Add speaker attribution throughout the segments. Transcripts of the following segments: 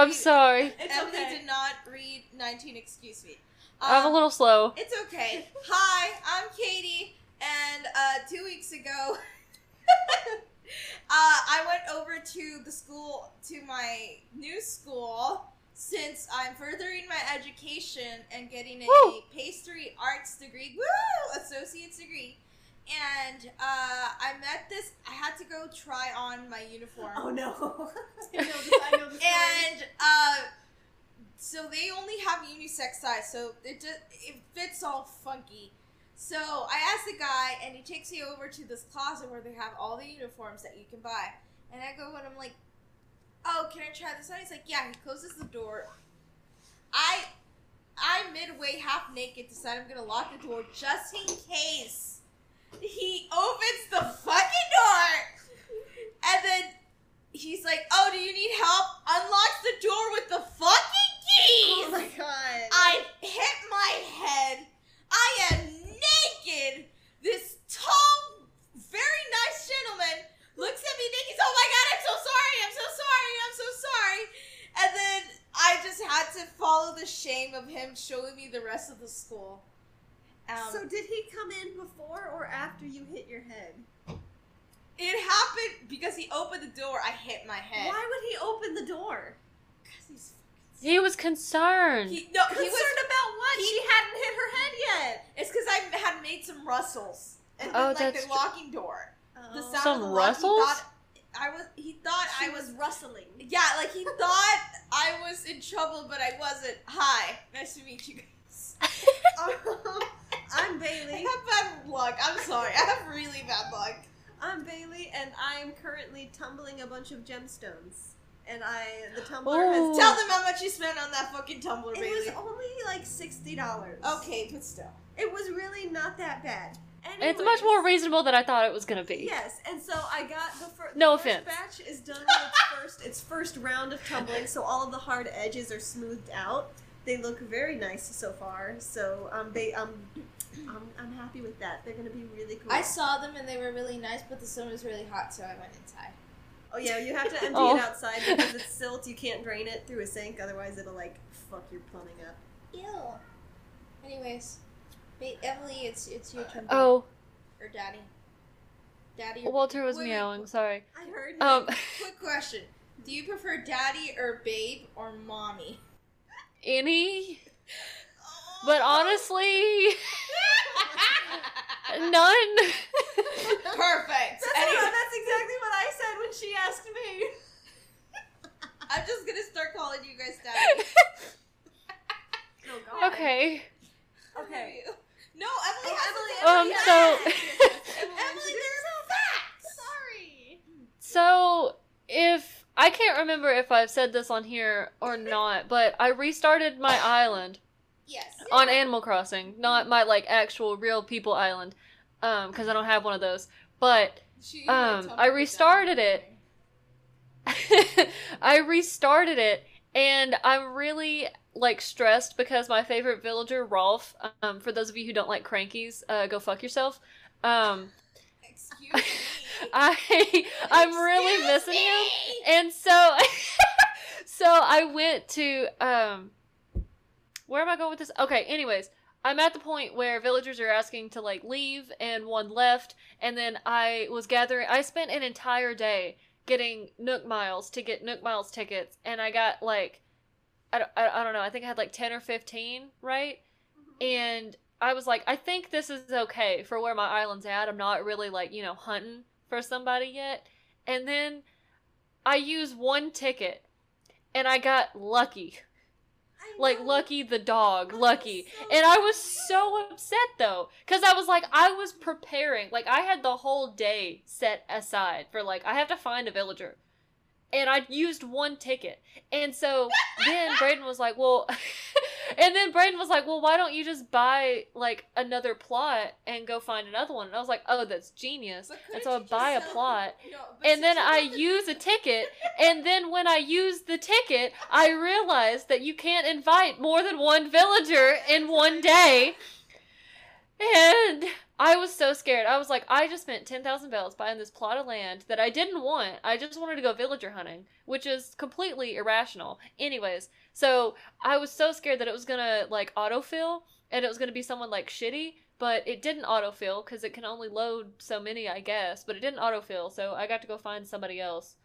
Speaker 1: I'm sorry.
Speaker 2: It's
Speaker 3: Emily
Speaker 2: okay.
Speaker 3: did not read 19. Excuse me.
Speaker 1: I'm a
Speaker 3: Um,
Speaker 1: little slow.
Speaker 3: It's okay. Hi, I'm Katie, and uh, two weeks ago, uh, I went over to the school, to my new school, since I'm furthering my education and getting a
Speaker 1: Woo!
Speaker 3: pastry arts degree, woo, associate's degree. And uh, I met this. I had to go try on my uniform.
Speaker 2: Oh no. I know this, I know story.
Speaker 3: And uh, so they only have unisex size, so it just it fits all funky. So I asked the guy, and he takes me over to this closet where they have all the uniforms that you can buy. And I go and I'm like, "Oh, can I try this on?" He's like, "Yeah." He closes the door. I, I'm midway half naked decide I'm gonna lock the door just in case. He opens the fucking door, and then he's like, "Oh, do you need help?" Unlocks the door with the fucking keys.
Speaker 2: Oh my god.
Speaker 3: I hit my head. I am naked. This tall, very nice gentleman looks at me naked. Oh my god, I'm so sorry. I'm so sorry. I'm so sorry. And then I just had to follow the shame of him showing me the rest of the school. Um,
Speaker 2: so did he come in before or after you hit your head?
Speaker 3: it happened because he opened the door. I hit my head.
Speaker 2: Why would he open the door?
Speaker 3: 'Cause he's
Speaker 1: He was concerned.
Speaker 3: he, no,
Speaker 2: Concerned
Speaker 3: he was.
Speaker 2: about what?
Speaker 3: he-
Speaker 2: she hadn't hit her head yet.
Speaker 3: It's because I had made some rustles and
Speaker 1: Oh,
Speaker 3: like
Speaker 1: that's
Speaker 3: the
Speaker 1: tr-
Speaker 3: locking door. The sound
Speaker 1: Some
Speaker 3: of the
Speaker 1: rustles?
Speaker 3: He thought I was. He thought
Speaker 2: She
Speaker 3: I
Speaker 2: was
Speaker 3: was.
Speaker 2: rustling.
Speaker 3: Yeah, like he thought I was in trouble, but I wasn't. Hi, nice to meet you guys.
Speaker 2: Um, I'm
Speaker 3: I
Speaker 2: Bailey.
Speaker 3: have bad luck. I'm sorry. I have really bad luck.
Speaker 2: I'm Bailey, and I'm currently tumbling a bunch of gemstones. And I, the tumbler
Speaker 1: Ooh.
Speaker 2: has.
Speaker 3: Tell them how much you spent on that fucking tumbler,
Speaker 2: Bailey.
Speaker 3: It
Speaker 2: was only like sixty dollars.
Speaker 3: okay, but still.
Speaker 2: It was really not that bad.
Speaker 1: it's much more reasonable than I thought it was gonna be.
Speaker 2: Yes, and so I got the, fir-
Speaker 1: No
Speaker 2: the
Speaker 1: offense.
Speaker 2: first batch is done with its first its first round of tumbling, so all of the hard edges are smoothed out. They look very nice so far, so um, they um, I'm, I'm happy with that. They're gonna be really cool.
Speaker 3: I saw them and they were really nice, but the sun was really hot, so I went inside.
Speaker 2: oh yeah, you have to empty
Speaker 1: Oh.
Speaker 2: it outside because it's silt. You can't drain it through a sink, otherwise it'll like fuck your plumbing up.
Speaker 3: Ew. Anyways, ba- Emily, it's it's your turn. babe.
Speaker 1: Oh,
Speaker 3: or daddy. Daddy. Or
Speaker 1: Walter was
Speaker 3: Wait, wait,
Speaker 1: meowing. Sorry.
Speaker 2: I heard.
Speaker 1: Um,
Speaker 3: Quick question: Do you prefer daddy or babe or mommy?
Speaker 1: Any, but honestly, none.
Speaker 3: Perfect.
Speaker 2: That's,
Speaker 3: Anyway,
Speaker 2: what- that's exactly what I said when she asked me.
Speaker 3: I'm just gonna start calling you guys daddy.
Speaker 2: Oh god.
Speaker 1: okay.
Speaker 2: Okay.
Speaker 3: No, Emily.
Speaker 2: Oh,
Speaker 3: has
Speaker 2: Emily,
Speaker 3: to-
Speaker 1: Um,
Speaker 2: Emily,
Speaker 1: so-
Speaker 3: Emily, there's no facts.
Speaker 2: Sorry.
Speaker 1: So, if I can't remember if I've said this on here or not, but I restarted my island
Speaker 3: Yes.
Speaker 1: on Animal Crossing, not my like actual real people island, um, because I don't have one of those. But Um, I restarted it. I restarted it, and I'm really like stressed because my favorite villager, Rolf. Um, for those of you who don't like crankies, uh, go fuck yourself. Um,
Speaker 3: Excuse me.
Speaker 1: I I'm really
Speaker 3: Excuse
Speaker 1: missing him. And so so I went to um where am I going with this? Okay, anyways, I'm at the point where villagers are asking to like leave and one left and then I was gathering I spent an entire day getting Nook Miles to get Nook Miles tickets and I got like I don't, I, I don't know, I think I had like 10 or 15, right? And I was like, I think this is okay for where my island's at. I'm not really like, you know, hunting for somebody yet. And then I used one ticket and I got lucky.
Speaker 2: I
Speaker 1: Like. Lucky the dog,
Speaker 2: I'm
Speaker 1: Lucky.
Speaker 2: so
Speaker 1: And I was so upset though cuz I was like I was preparing. Like I had the whole day set aside for like I have to find a villager. And I used one ticket. And so then Braden was like, "Well, And then Brayden was like, "Well, why don't you just buy like another plot and go find another one?" And I was like, "Oh, that's genius." And so I buy a plot,
Speaker 3: No,
Speaker 1: and then I use a ticket, and then when I use the ticket, I realized that you can't invite more than one villager in one day. And I was so scared. I was like, I just spent 10,000 bells buying this plot of land that I didn't want. I just wanted to go villager hunting, which is completely irrational. Anyways, so I was so scared that it was gonna like autofill and it was gonna be someone like shitty, but it didn't autofill because it can only load so many, I guess. But it didn't autofill, so I got to go find somebody else.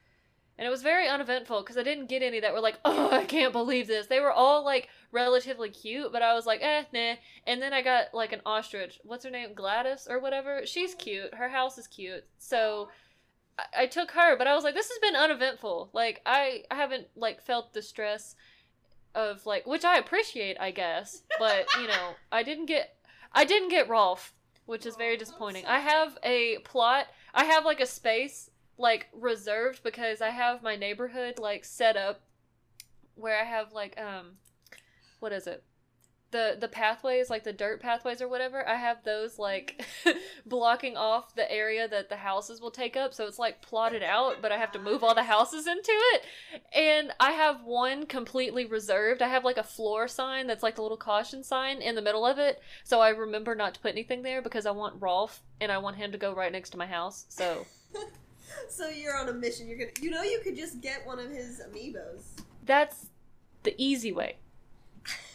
Speaker 1: And it was very uneventful because I didn't get any that were like, oh, I can't believe this. They were all like relatively cute, but I was like, eh, nah. And then I got like an ostrich. What's her name? Gladys or whatever. She's cute. Her house is cute. So I, I took her, but I was like, this has been uneventful. Like I, I haven't like felt the stress of like, which I appreciate, I guess. But you know, I didn't get, I didn't get Rolf, which is very disappointing. I have a plot. I have like a space like reserved because I have my neighborhood like set up where I have like um what is it? The the pathways, like the dirt pathways or whatever, I have those like blocking off the area that the houses will take up. So it's like plotted out, but I have to move all the houses into it. And I have one completely reserved. I have like a floor sign that's like the little caution sign in the middle of it. So I remember not to put anything there because I want Rolf and I want him to go right next to my house. So
Speaker 2: So you're on a mission. You're gonna, you know, you could just get one of his amiibos.
Speaker 1: that's the easy way.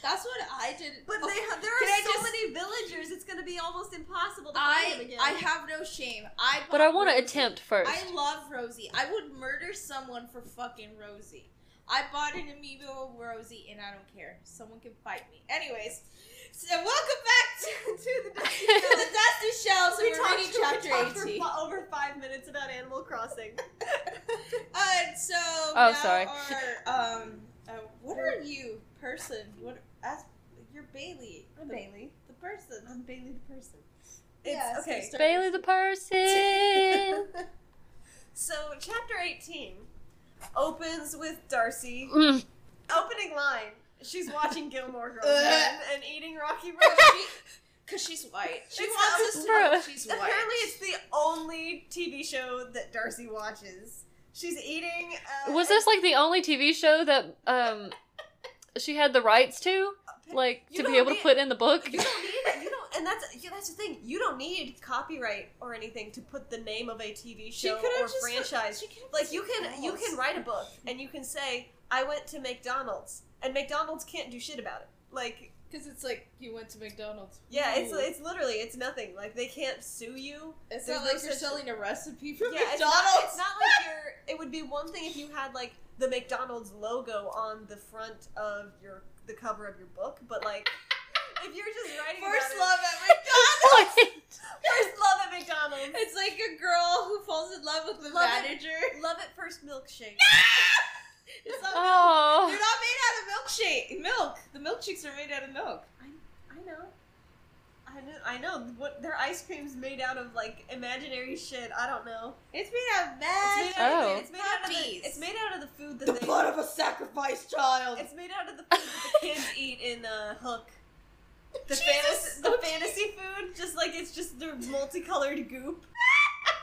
Speaker 3: That's what I did.
Speaker 2: But
Speaker 3: Oh,
Speaker 2: they ha- there are
Speaker 3: I
Speaker 2: so
Speaker 3: just-
Speaker 2: many villagers. It's gonna be almost impossible to find them
Speaker 3: I
Speaker 2: again.
Speaker 3: I have no shame. I
Speaker 1: But I want to attempt first.
Speaker 3: I love Rosie. I would murder someone for fucking Rosie. I bought an amiibo of Rosie, and I don't care. Someone can fight me. Anyways, so welcome back to, to the Dusty to the Dusty Shells, and
Speaker 2: we
Speaker 3: we're
Speaker 2: talked,
Speaker 3: reading
Speaker 2: we
Speaker 3: chapter
Speaker 2: talked for
Speaker 3: eighteen.
Speaker 2: over five minutes about Animal Crossing.
Speaker 3: Uh, so
Speaker 1: Oh,
Speaker 3: now
Speaker 1: sorry.
Speaker 3: Our, um, uh, what are you, person? What? As you're Bailey.
Speaker 2: I'm
Speaker 3: the,
Speaker 2: Bailey.
Speaker 3: the person.
Speaker 2: I'm Bailey the person.
Speaker 3: Yeah,
Speaker 2: It's
Speaker 3: so
Speaker 2: okay.
Speaker 3: start-
Speaker 1: Bailey the person.
Speaker 2: so chapter 18 opens with Darcy.
Speaker 1: Mm.
Speaker 2: Opening line. She's watching Gilmore Girls again and eating Rocky Road.
Speaker 3: Cause she's white. She
Speaker 2: It's
Speaker 3: wants us to know she's white.
Speaker 2: Apparently, it's the only TV show that Darcy watches. She's eating. Uh,
Speaker 1: Was this like the only TV show that um she had the rights to, like to be
Speaker 2: don't
Speaker 1: able to put in the book?
Speaker 2: You don't need. You don't, and that's yeah, that's the thing. You don't need copyright or anything to put the name of a TV show
Speaker 3: could've
Speaker 2: or
Speaker 3: just-
Speaker 2: franchise.
Speaker 3: she
Speaker 2: Like you can you can write a book and you can say I went to McDonald's and McDonald's can't do shit about it. Like
Speaker 3: Because it's like you went to McDonald's.
Speaker 2: yeah, it's
Speaker 3: Ooh.
Speaker 2: it's literally it's nothing. Like they can't sue you.
Speaker 3: It's
Speaker 2: there's
Speaker 3: not
Speaker 2: no
Speaker 3: like you're selling a recipe for
Speaker 2: Yeah, it's
Speaker 3: McDonald's.
Speaker 2: not, it's not like you're. It would be one thing if you had like the McDonald's logo on the front of your the cover of your book, but like if you're just writing
Speaker 3: First love at McDonald's.
Speaker 2: first love at McDonald's,
Speaker 3: it's like a girl who falls in love with the
Speaker 2: Love it.
Speaker 3: manager.
Speaker 2: love at first milkshake.
Speaker 3: It's not
Speaker 1: Oh.
Speaker 3: They're not made out of milkshake. Milk. The milkshakes are made out of milk.
Speaker 2: I I know. I know. I know. What their ice cream's made out of like imaginary shit. I don't know.
Speaker 3: It's made out of
Speaker 2: It's
Speaker 3: mad.
Speaker 2: made out,
Speaker 1: Oh.
Speaker 2: of, it's made out of the. It's made out of the food that
Speaker 3: the
Speaker 2: they.
Speaker 3: blood of a sacrificed child.
Speaker 2: It's made out of the food that the kids eat in uh, Hook. The
Speaker 3: Jesus,
Speaker 2: fantasy, the
Speaker 3: okay.
Speaker 2: fantasy food, just like it's just the multicolored goop.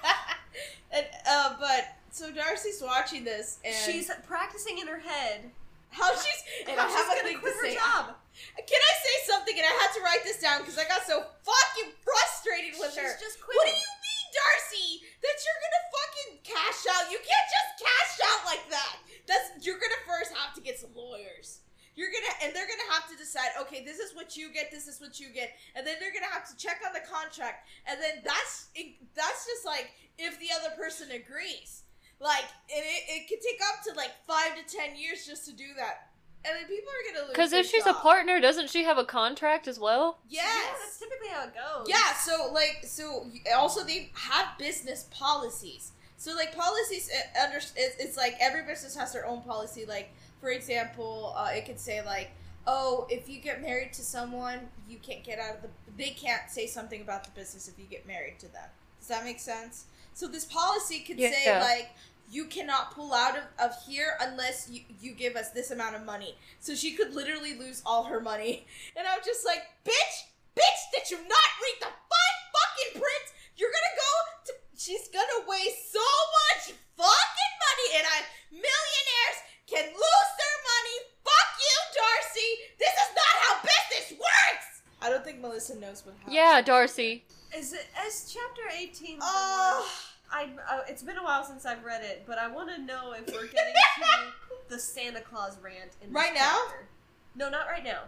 Speaker 3: and uh, but so Darcy's watching this, and
Speaker 2: She's practicing in her head.
Speaker 3: how she's and I
Speaker 2: how
Speaker 3: have
Speaker 2: she's
Speaker 3: a
Speaker 2: gonna
Speaker 3: thing
Speaker 2: quit
Speaker 3: to say.
Speaker 2: job.
Speaker 3: Can I say something? And I had to write this down because I got so fucking frustrated with
Speaker 2: She's
Speaker 3: her.
Speaker 2: just
Speaker 3: What do you mean, Darcy? That you're gonna fucking cash out? You can't just cash out like that. That's you're gonna first have to get some lawyers. You're gonna and they're gonna have to decide. Okay, this is what you get. This is what you get. And then they're gonna have to check on the contract. And then that's that's just like if the other person agrees. Like and it, it could take up to like five to ten years just to do that. And then people are gonna lose.
Speaker 1: Because
Speaker 3: their
Speaker 1: if she's a partner, doesn't she have a contract as well?
Speaker 3: yes.
Speaker 2: Yeah, that's typically how it goes.
Speaker 3: Yeah, so like so also they have business policies. So like policies uh, under it's, it's like every business has their own policy like for example, uh, it could say like oh, if you get married to someone, you can't get out of the they can't say something about the business if you get married to them. Does that make sense? So this policy could say
Speaker 1: Yeah.
Speaker 3: like you cannot pull out of, of here unless you, you give us this amount of money. So she could literally lose all her money. And I'm just like, bitch, bitch, did you not read the fine fucking print? You're gonna go to she's gonna waste so much fucking money and I millionaires can lose their money. Fuck you, Darcy. This is not how business works. I don't think Melissa knows what happened.
Speaker 1: Yeah, Darcy.
Speaker 2: Is it is chapter eighteen? the
Speaker 3: Oh.
Speaker 2: One- I uh, it's been a while since I've read it, but I want to know if we're getting to the Santa Claus rant in this
Speaker 3: Right now?
Speaker 2: chapter. No, not right now.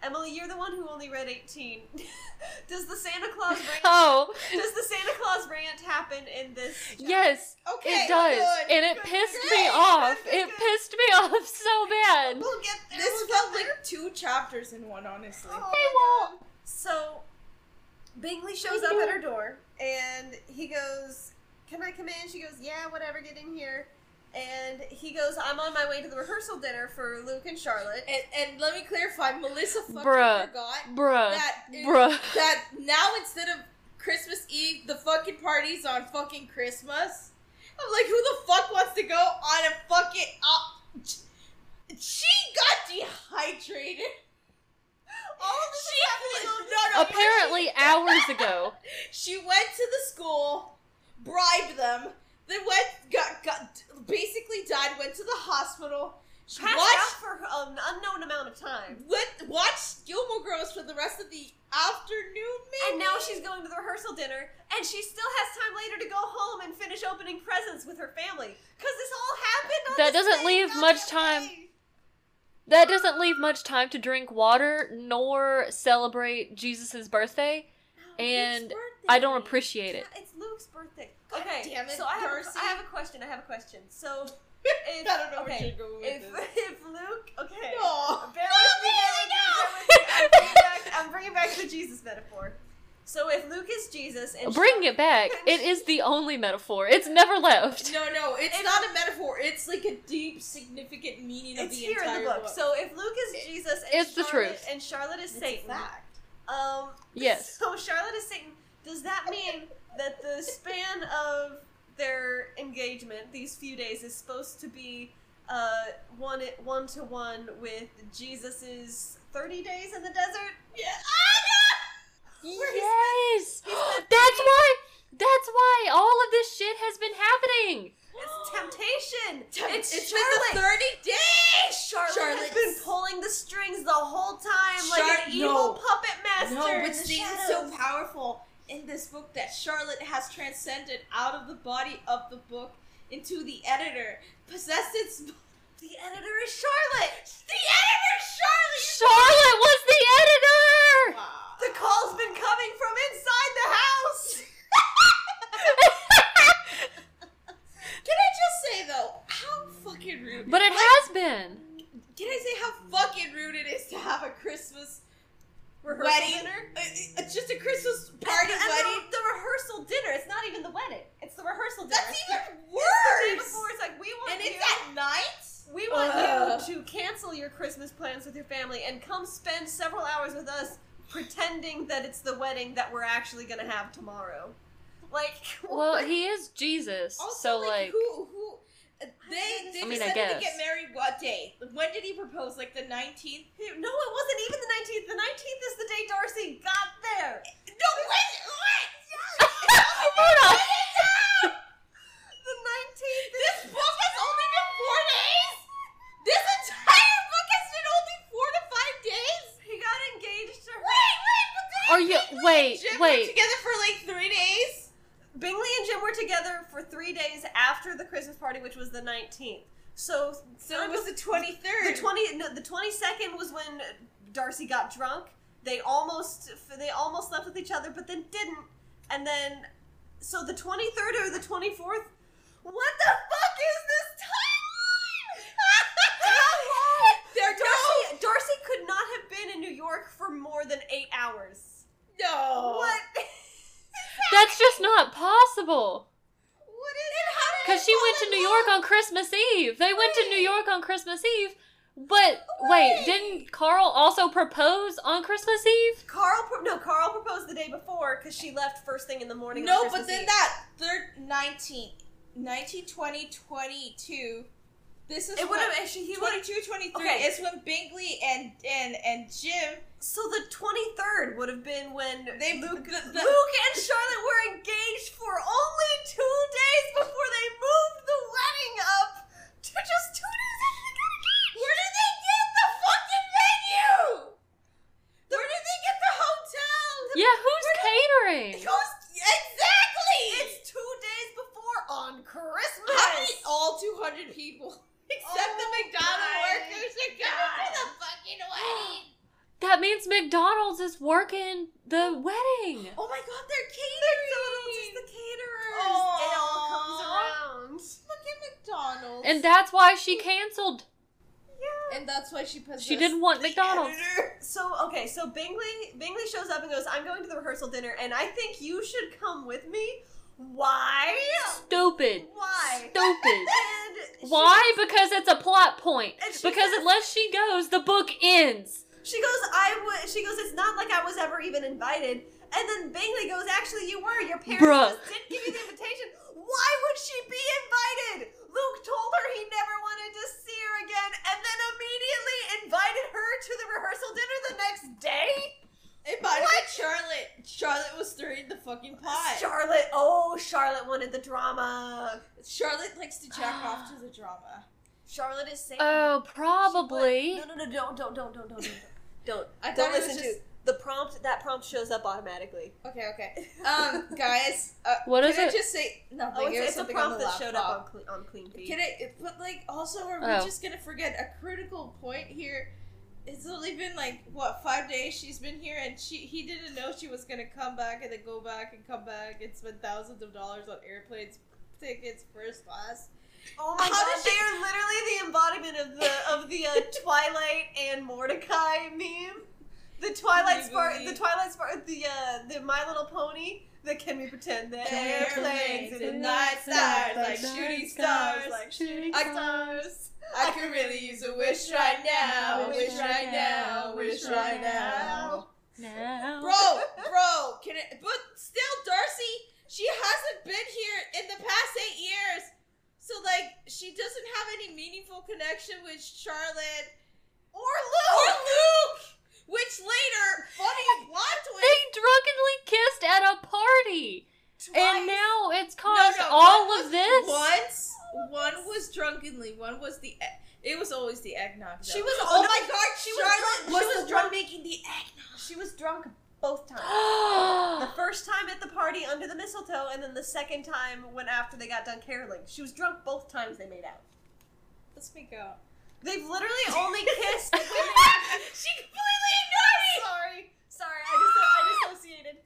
Speaker 2: Emily, you're the one who only read eighteen. Does the Santa Claus rant?
Speaker 1: Oh,
Speaker 2: Does the Santa Claus rant happen in this? chapter?
Speaker 1: yes,
Speaker 3: Okay,
Speaker 1: it does.
Speaker 3: good.
Speaker 1: And it
Speaker 2: good,
Speaker 1: pissed
Speaker 2: good,
Speaker 1: me off.
Speaker 2: good,
Speaker 1: It
Speaker 2: good.
Speaker 1: pissed me off so bad.
Speaker 2: We'll get there.
Speaker 3: This
Speaker 2: we'll
Speaker 3: felt
Speaker 2: get
Speaker 3: like two chapters in one, honestly.
Speaker 2: Oh
Speaker 1: Hey,
Speaker 2: my
Speaker 1: Walt.
Speaker 2: So, Bingley shows up at her door, and he goes, "Can I come in?" She goes, "Yeah, whatever. Get in here." And he goes, "I'm on my way to the rehearsal dinner for Luke and Charlotte."
Speaker 3: And, and let me clarify, Melissa fucking
Speaker 1: Bruh.
Speaker 3: forgot
Speaker 1: Bruh.
Speaker 3: that
Speaker 1: Bruh.
Speaker 3: that now instead of Christmas Eve, the fucking party's on fucking Christmas. I'm like, who the fuck wants to go on a fucking? Uh, she got dehydrated.
Speaker 2: All of this
Speaker 3: She
Speaker 2: is happening
Speaker 3: no, no,
Speaker 1: Apparently, hours ago.
Speaker 3: She went to the school, bribed them, then went got got basically died. Went to the hospital. She
Speaker 2: passed
Speaker 3: watched
Speaker 2: out for an unknown amount of time.
Speaker 3: went watched Gilmore Girls for the rest of the afternoon. Maybe?
Speaker 2: And now she's going to the rehearsal dinner, and she still has time later to go home and finish opening presents with her family. Because this all happened on
Speaker 1: That doesn't leave much time.
Speaker 2: day.
Speaker 1: That doesn't leave much time to drink water nor celebrate Jesus' birthday, and I don't appreciate it.
Speaker 2: Yeah, it's Luke's birthday.
Speaker 3: God
Speaker 2: Okay,
Speaker 3: damn it,
Speaker 2: so I have,
Speaker 3: Darcy.
Speaker 2: a, I have a question. I have a question. So,
Speaker 3: I don't know where
Speaker 2: okay,
Speaker 3: you're going with
Speaker 2: if,
Speaker 3: this.
Speaker 2: if Luke, okay,
Speaker 3: No.
Speaker 2: bear
Speaker 3: No,
Speaker 2: with me,
Speaker 3: Bailey,
Speaker 2: bear with me, bear with me. I'm bringing back, I'm bringing back the Jesus metaphor. So if Luke is Jesus and
Speaker 1: Bring it back. It is the only metaphor. It's never left.
Speaker 3: No, no, it's,
Speaker 2: It's-
Speaker 3: not a metaphor. It's like a deep, significant meaning of
Speaker 2: it's
Speaker 3: the
Speaker 2: here in
Speaker 3: entire
Speaker 2: the book. So if Luke is Jesus and
Speaker 1: It's the truth.
Speaker 2: and Charlotte is
Speaker 3: It's a
Speaker 2: Satan,
Speaker 3: fact.
Speaker 2: um,
Speaker 1: Yes.
Speaker 2: So Charlotte is Satan. Does that mean that the span of their engagement, these few days, is supposed to be uh, one one to one with Jesus's thirty days in the desert?
Speaker 3: Yeah.
Speaker 2: Where he's-
Speaker 1: Yes.
Speaker 2: he's
Speaker 1: That's why. That's why all of this shit has been happening.
Speaker 2: It's temptation.
Speaker 3: It's,
Speaker 2: it's
Speaker 3: been the
Speaker 2: Charlotte.
Speaker 3: 30 days!
Speaker 2: Charlotte has been pulling the strings the whole time like an evil
Speaker 3: no.
Speaker 2: puppet master.
Speaker 3: No,
Speaker 2: in
Speaker 3: but
Speaker 2: the
Speaker 3: see, so powerful in this book that Charlotte has transcended out of the body of the book into the editor, possessed its.
Speaker 2: The editor is Charlotte.
Speaker 3: The editor, Charlotte!
Speaker 1: Charlotte was the editor.
Speaker 3: Wow.
Speaker 2: The call's been coming from inside the house.
Speaker 3: Can I just say though, how fucking rude?
Speaker 1: But it
Speaker 3: Like,
Speaker 1: has been.
Speaker 3: Can I say how fucking rude it is to have a Christmas
Speaker 2: Rehearsal
Speaker 3: wedding?
Speaker 2: dinner.
Speaker 3: Uh, uh, just a Christmas party
Speaker 2: and, and
Speaker 3: wedding?
Speaker 2: The, the rehearsal dinner. It's not even the wedding. It's the rehearsal dinner.
Speaker 3: That's even
Speaker 2: the- it's the day
Speaker 3: worse.
Speaker 2: before. It's like we want
Speaker 3: And
Speaker 2: you.
Speaker 3: it's at night.
Speaker 2: we want
Speaker 3: Ugh.
Speaker 2: you to cancel your Christmas plans with your family and come spend several hours with us, pretending that it's the wedding that we're actually gonna have tomorrow. Like,
Speaker 1: Well, he is Jesus,
Speaker 3: Also,
Speaker 1: so
Speaker 3: like,
Speaker 1: like,
Speaker 3: who who they they
Speaker 1: I mean, I
Speaker 3: decided to
Speaker 1: guess.
Speaker 3: get married what day? When did he propose? Like the nineteenth?
Speaker 2: no, it wasn't even the nineteenth. The nineteenth is the day Darcy got there.
Speaker 3: No, when? What?
Speaker 1: Hold on.
Speaker 2: The nineteenth.
Speaker 3: This book has only been four days. This entire book has been only four to five days.
Speaker 2: He got engaged to her.
Speaker 3: Wait, wait, but then
Speaker 1: Are you-
Speaker 3: Bingley
Speaker 1: wait,
Speaker 3: and Jim were
Speaker 1: wait.
Speaker 3: together for like three days.
Speaker 2: Bingley and Jim were together for three days after the Christmas party, which was the nineteenth. So,
Speaker 3: So it was the twenty third.
Speaker 2: the twenty. No, the twenty second was when Darcy got drunk. They almost they almost slept with each other, but then didn't. And then, so the twenty third or the twenty fourth. What the fuck is this timeline? How long?
Speaker 3: There
Speaker 2: Darcy, Darcy could not have been in New York for more than eight hours.
Speaker 3: no.
Speaker 2: What?
Speaker 1: That's just not possible.
Speaker 3: What is it? How
Speaker 1: Because she went to New York on Christmas Eve. They went to New York on Christmas Eve But wait,
Speaker 3: Wait.
Speaker 1: didn't Carl also propose on Christmas Eve?
Speaker 2: Carl, pro- no, Carl proposed the day before because she left first thing in the morning. on
Speaker 3: No,
Speaker 2: Christmas
Speaker 3: but then
Speaker 2: Eve.
Speaker 3: that third 19, 19, 20, 22. This is
Speaker 2: it would
Speaker 3: what,
Speaker 2: have. He would.
Speaker 3: 22, 23
Speaker 2: Okay.
Speaker 3: is when Bingley and and and Jim
Speaker 2: So the twenty third would have been when
Speaker 3: They-
Speaker 2: Luke,
Speaker 3: the- the-
Speaker 2: Luke and Charlotte were engaged for only two days before they moved the wedding up to just two days after they got engaged.
Speaker 3: Where did they get the fucking venue? Where did they get the hotel?
Speaker 1: Yeah, who's catering?
Speaker 3: Goes, exactly.
Speaker 2: It's two days before on Christmas.
Speaker 3: How many? All 200 people. Except the
Speaker 2: Oh
Speaker 3: McDonald's workers are coming to the fucking wedding.
Speaker 1: That means McDonald's is working the wedding.
Speaker 3: Oh my god, they're catering.
Speaker 2: McDonald's
Speaker 3: catering.
Speaker 2: is the caterers. It all comes around.
Speaker 3: Look at McDonald's.
Speaker 1: And that's why she canceled.
Speaker 2: Yeah.
Speaker 3: and that's why she possessed
Speaker 1: She didn't want McDonald's.
Speaker 3: editor.
Speaker 2: So okay, so Bingley Bingley shows up and goes, "I'm going to the rehearsal dinner, and I think you should come with me." Why?
Speaker 1: Stupid.
Speaker 2: Why?
Speaker 1: Stupid. Why? Because it's a plot point. Because
Speaker 2: says-
Speaker 1: unless she goes, the book ends.
Speaker 2: She goes, I would. She goes, it's not like I was ever even invited. And then Bingley goes, actually, you were. Your parents
Speaker 1: Bruh.
Speaker 2: just didn't give you the invitation. Why would she be invited? Luke told her he never wanted to see her again, and then immediately invited her to the rehearsal dinner the next day.
Speaker 3: It might have been Charlotte. Charlotte was stirring the fucking pot.
Speaker 2: Charlotte, oh, Charlotte wanted the drama.
Speaker 3: Charlotte likes to jack off to the drama.
Speaker 2: Charlotte is saying,
Speaker 1: Oh, probably.
Speaker 2: No, no, no, don't, don't, don't, don't, don't, don't, don't.
Speaker 3: I
Speaker 2: Don't listen
Speaker 3: was
Speaker 2: to the prompt. That prompt shows up automatically.
Speaker 3: Okay, okay. Um, guys, uh,
Speaker 1: What
Speaker 3: can
Speaker 1: is
Speaker 3: I
Speaker 1: it?
Speaker 3: just say nothing?
Speaker 2: Oh, it's, it's a prompt that showed up on, Cle- on Clean Feed.
Speaker 3: Can I? But like, also, are we
Speaker 1: Oh.
Speaker 3: just gonna forget a critical point here? It's only been like what five days she's been here, and she he didn't know she was gonna come back and then go back and come back and spend thousands of dollars on airplanes tickets first class.
Speaker 2: Oh my
Speaker 3: How
Speaker 2: god, they
Speaker 3: she-
Speaker 2: are literally the embodiment of the of the uh, Twilight and Mordecai meme. The Twilight Spark, the Twilight Spark, the uh, the My Little Pony. The can we pretend that
Speaker 3: Airplanes
Speaker 2: airplanes
Speaker 3: and
Speaker 2: and
Speaker 3: night stars like shooting stars,
Speaker 2: like
Speaker 1: shooting
Speaker 3: I-
Speaker 2: stars.
Speaker 3: I could really use a wish right now, A wish right now, wish right now.
Speaker 1: Now.
Speaker 3: Bro, bro, can it? But still, Darcy, she hasn't been here in the past eight years. So, like, she doesn't have any meaningful connection with Charlotte
Speaker 2: Or
Speaker 3: or
Speaker 2: Luke.
Speaker 3: Luke. Which later, funny plot twist.
Speaker 1: They drunkenly kissed at a party. And now it's caused
Speaker 3: no,
Speaker 1: all
Speaker 3: one
Speaker 1: of
Speaker 3: was-
Speaker 1: this.
Speaker 3: Once, one was drunkenly, one was the. It was always the eggnog.
Speaker 2: She was-
Speaker 3: Oh
Speaker 2: no,
Speaker 3: my god,
Speaker 2: she was drunk-
Speaker 3: was,
Speaker 2: she was
Speaker 3: the
Speaker 2: drunk-
Speaker 3: one making the eggnog.
Speaker 2: She was drunk both times. The
Speaker 1: the
Speaker 2: first time at the party under the mistletoe, and then the second time when after they got done caroling. She was drunk both times they made out.
Speaker 3: Let's make out.
Speaker 2: They've literally only kissed. when
Speaker 3: she completely ignored me.
Speaker 2: Sorry, sorry. I just I dissociated.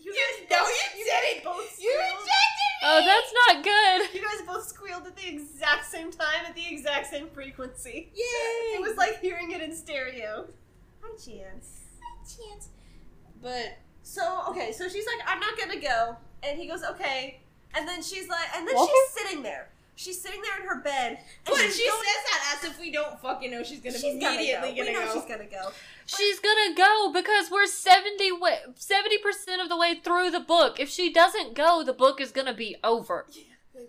Speaker 2: You guys
Speaker 3: no,
Speaker 2: both,
Speaker 3: you
Speaker 2: guys
Speaker 3: didn't.
Speaker 2: Both
Speaker 3: You rejected me.
Speaker 1: Oh, that's not good.
Speaker 2: You guys both squealed at the exact same time at the exact same frequency.
Speaker 3: Yay!
Speaker 2: It was like hearing it in stereo. Hi, Chance.
Speaker 3: Hi, Chance. But
Speaker 2: So okay, so she's like, I'm not gonna go, and he goes, okay, and then she's like, and then
Speaker 1: What?
Speaker 2: she's sitting there. She's sitting there in her bed. And
Speaker 3: but
Speaker 2: she's
Speaker 3: she
Speaker 2: going-
Speaker 3: says that as if we don't fucking know she's gonna
Speaker 2: she's
Speaker 3: be
Speaker 2: gonna
Speaker 3: immediately
Speaker 2: go.
Speaker 3: gonna
Speaker 2: we know
Speaker 3: go.
Speaker 2: she's gonna go.
Speaker 1: She's gonna go because we're 70 wa- 70% of the way through the book. If she doesn't go, the book is gonna be over.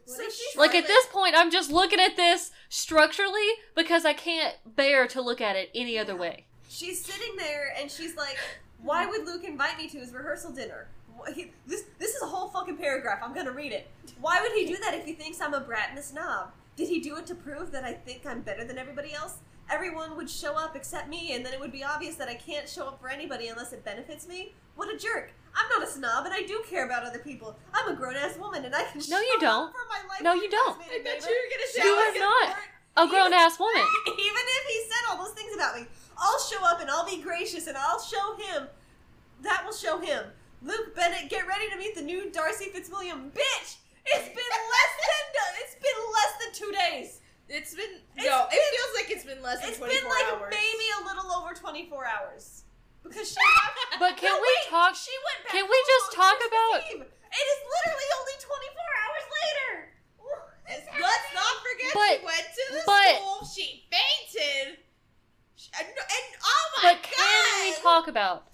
Speaker 2: So she's
Speaker 1: Like at this point, I'm just looking at this structurally because I can't bear to look at it any other way.
Speaker 2: She's sitting there and she's like, "Why would Luke invite me to his rehearsal dinner?" Wh- he- This this is a whole fucking paragraph. I'm gonna read it. Why would he do that if he thinks I'm a brat and a snob? Did he do it to prove that I think I'm better than everybody else? Everyone would show up except me, and then it would be obvious that I can't show up for anybody unless it benefits me. What a jerk! I'm not a snob, and I do care about other people. I'm a grown ass woman, and I can.
Speaker 1: No,
Speaker 2: show
Speaker 1: you don't.
Speaker 2: Up for my life
Speaker 1: No, you don't.
Speaker 3: I thought you were gonna say
Speaker 1: You are not. A grown ass woman.
Speaker 2: Even if he said all those things about me, I'll show up and I'll be gracious and I'll show him. That will show him. Luke Bennet, get ready to meet the new Darcy Fitzwilliam. Bitch, it's been less than it's been less than two days.
Speaker 3: It's been
Speaker 2: it's
Speaker 3: no.
Speaker 2: Been,
Speaker 3: it feels like it's been less than
Speaker 2: it's
Speaker 3: 24
Speaker 2: been like
Speaker 3: hours.
Speaker 2: maybe a little over twenty four hours because she.
Speaker 1: But can
Speaker 2: no,
Speaker 1: we
Speaker 2: wait,
Speaker 1: talk?
Speaker 2: She went. Back
Speaker 1: can we just talk about?
Speaker 2: It is literally only twenty four hours later.
Speaker 3: Let's not forget
Speaker 1: but,
Speaker 3: she went to the
Speaker 1: but,
Speaker 3: school. She fainted. And, and oh my but god!
Speaker 1: But can we talk about?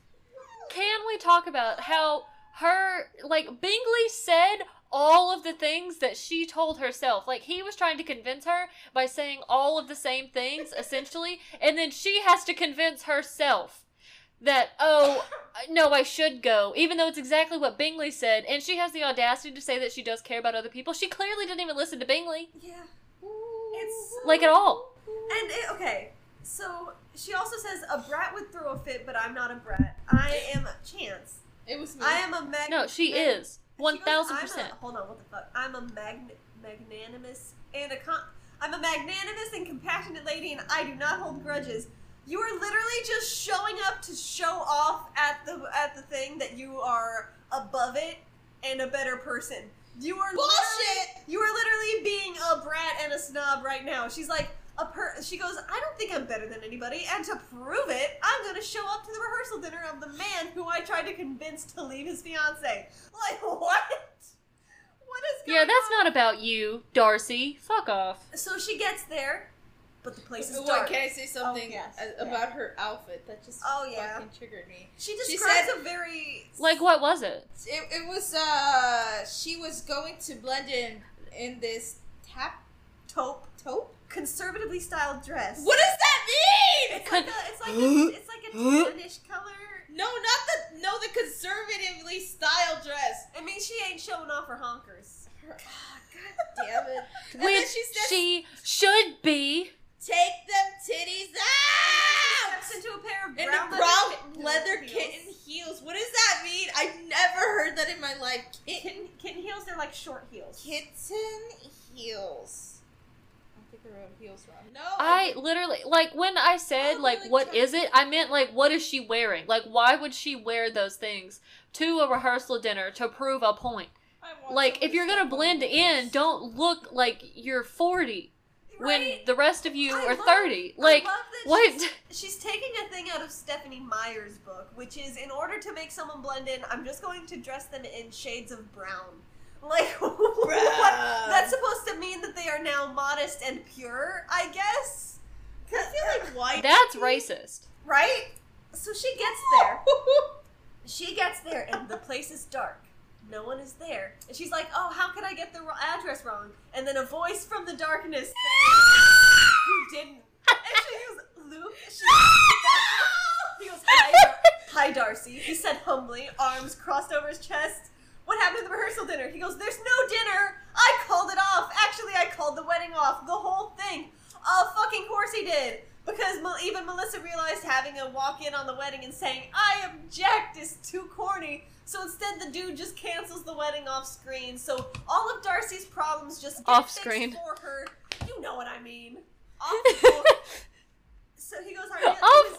Speaker 1: Can we talk about how her like Bingley said all of the things that she told herself. Like he was trying to convince her by saying all of the same things essentially, and then she has to convince herself that oh no I should go even though it's exactly what Bingley said and she has the audacity to say that she does care about other people. She clearly didn't even listen to Bingley
Speaker 2: Yeah. It's
Speaker 1: like at all.
Speaker 2: And it, okay, so she also says a brat would throw a fit, but I'm not a brat. I am Chance.
Speaker 3: It was me.
Speaker 2: I am a mag.
Speaker 1: No, she
Speaker 2: mag-
Speaker 1: is.
Speaker 2: She
Speaker 1: One
Speaker 2: goes,
Speaker 1: thousand
Speaker 2: "I'm a-
Speaker 1: percent.
Speaker 2: Hold on, what the fuck? I'm a magn- magnanimous and a con- I'm a magnanimous and compassionate lady, and I do not hold grudges. You are literally just showing up to show off at the at the thing that you are above it and a better person. You are
Speaker 3: Bullshit!
Speaker 2: You are literally being a brat and a snob right now. She's like a per. She goes, I don't think I'm better than anybody, and to prove it, I'm gonna show up to the rehearsal dinner of the man who I tried to convince to leave his fiance. Like what? What is going
Speaker 1: Yeah, that's
Speaker 2: on?
Speaker 1: not about you, Darcy. Fuck off.
Speaker 2: So she gets there, but the place is
Speaker 3: Wait,
Speaker 2: dark.
Speaker 3: can I say something
Speaker 2: yes,
Speaker 3: a-
Speaker 2: yeah.
Speaker 3: about her outfit that just
Speaker 2: Oh, yeah.
Speaker 3: fucking triggered me?
Speaker 2: She
Speaker 3: She
Speaker 2: describes
Speaker 3: said-
Speaker 2: a very
Speaker 1: Like what was it?
Speaker 3: It, it was uh she was going to blend in in this tap
Speaker 2: taupe,
Speaker 3: taupe.
Speaker 2: Conservatively styled dress.
Speaker 3: What does that mean?
Speaker 2: It's like a, it's like a, it's like a tannish color.
Speaker 3: No, not the no the conservatively styled dress.
Speaker 2: I mean, she ain't showing off her honkers.
Speaker 3: Her- ah, God damn it! And then
Speaker 1: Which
Speaker 3: she says,
Speaker 1: she should be.
Speaker 3: "Take them titties out."
Speaker 2: Steps into a pair of brown,
Speaker 3: the brown
Speaker 2: kitten
Speaker 3: leather
Speaker 2: heels.
Speaker 3: kitten heels. What does that mean? I've never heard that in my life. Kitten,
Speaker 2: Kitten, kitten heels. They're like short heels.
Speaker 3: kitten heels. I think I heels wrong. No,
Speaker 1: I literally like when I said
Speaker 3: I'm
Speaker 1: like
Speaker 3: really
Speaker 1: what it? I meant like what is she wearing? Like why would she wear those things to a rehearsal dinner to prove a point? Like if you're gonna blend in,
Speaker 3: boobs.
Speaker 1: don't look like you're 40 when
Speaker 2: Right?
Speaker 1: the rest of you
Speaker 2: I
Speaker 1: are
Speaker 2: love-
Speaker 1: 30.
Speaker 2: I
Speaker 1: Like
Speaker 2: love that
Speaker 1: what?
Speaker 2: She's, she's taking a thing out of Stephenie Meyer's book, which is in order to make someone blend in, I'm just going to dress them in shades of brown. Like what? That's supposed to mean that they are now modest and pure, I guess.
Speaker 3: I feel like white.
Speaker 1: That's
Speaker 3: people-
Speaker 1: racist.
Speaker 2: Right? So she gets there. She gets there and the place is dark. No one is there. And she's like, oh, how could I get the address wrong? And then a voice from the darkness says, you didn't. And she goes, Luke. She he goes, hi, Dar- hi, Darcy. He said humbly, arms crossed over his chest. What happened at the rehearsal dinner? He goes, there's no dinner. I called it off. Actually, I called the wedding off. The whole thing. Of fucking course he did. Because even Melissa realized having a walk in on the wedding and saying, I object is too corny. So instead, the dude just cancels the wedding off screen. So all of Darcy's problems just get
Speaker 1: Off
Speaker 2: fixed
Speaker 1: screen.
Speaker 2: for her. You know what I mean. Off the book. So he goes, real-
Speaker 1: oh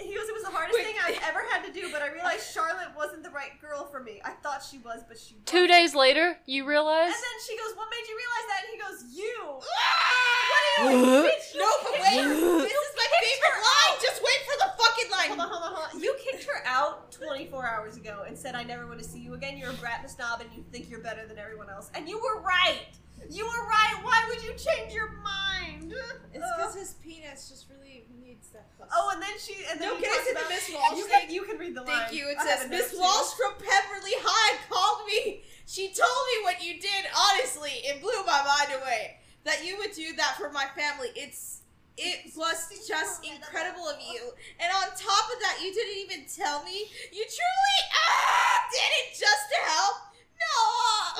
Speaker 2: he, was, goes, it was the hardest
Speaker 3: Wait.
Speaker 2: thing I've ever had to do, but I realized Charlotte wasn't the right girl for me. I thought she was, but she
Speaker 1: Two
Speaker 2: wasn't.
Speaker 1: days later, you realize?
Speaker 2: And then she goes, what made you realize that? And he goes, you.
Speaker 3: Ah!
Speaker 2: What do you bitch, you
Speaker 3: No, but wait. This is my favorite line. Just wait for the fucking line.
Speaker 2: Hold on, hold on, hold on. You kicked her out 24 hours ago and said, I never want to see you again. You're a brat and a snob and you think you're better than everyone else. And you were right. You were right. Why would you change your mind?
Speaker 3: It's because his penis just really needs that.
Speaker 2: Oh, and then she. And then
Speaker 3: No,
Speaker 2: he
Speaker 3: can I
Speaker 2: talks
Speaker 3: say the
Speaker 2: about-
Speaker 3: Miss Walsh
Speaker 2: you
Speaker 3: thing?
Speaker 2: Can, you can read the line.
Speaker 3: Thank you. It
Speaker 2: I
Speaker 3: says Miss. Walsh from Pemberley High called me. She told me what you did. Honestly, it blew my mind away that you would do that for my family. It's it was just incredible of you. And on top of that, you didn't even tell me. You truly ah, did it just to help. No.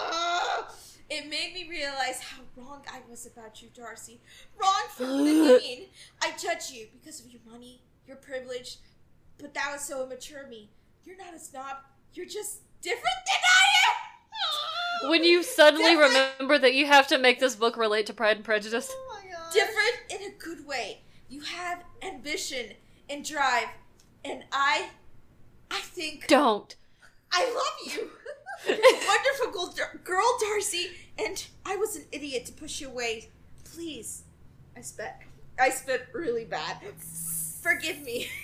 Speaker 3: ah. It made me realize how wrong I was about you, Darcy. Wrong for the mean. I judge you because of your money, your privilege, but that was so immature of me. You're not a snob. You're just different than I am.
Speaker 1: When you suddenly
Speaker 3: Different-
Speaker 1: remember that you have to make this book relate to Pride and Prejudice.
Speaker 2: Oh my god.
Speaker 3: different in a good way. You have ambition and drive, and I, I think
Speaker 1: Don't.
Speaker 3: I love you. Wonderful girl, girl, Darcy, and I was an idiot to push you away. Please, I spit. I spit really bad. Forgive me.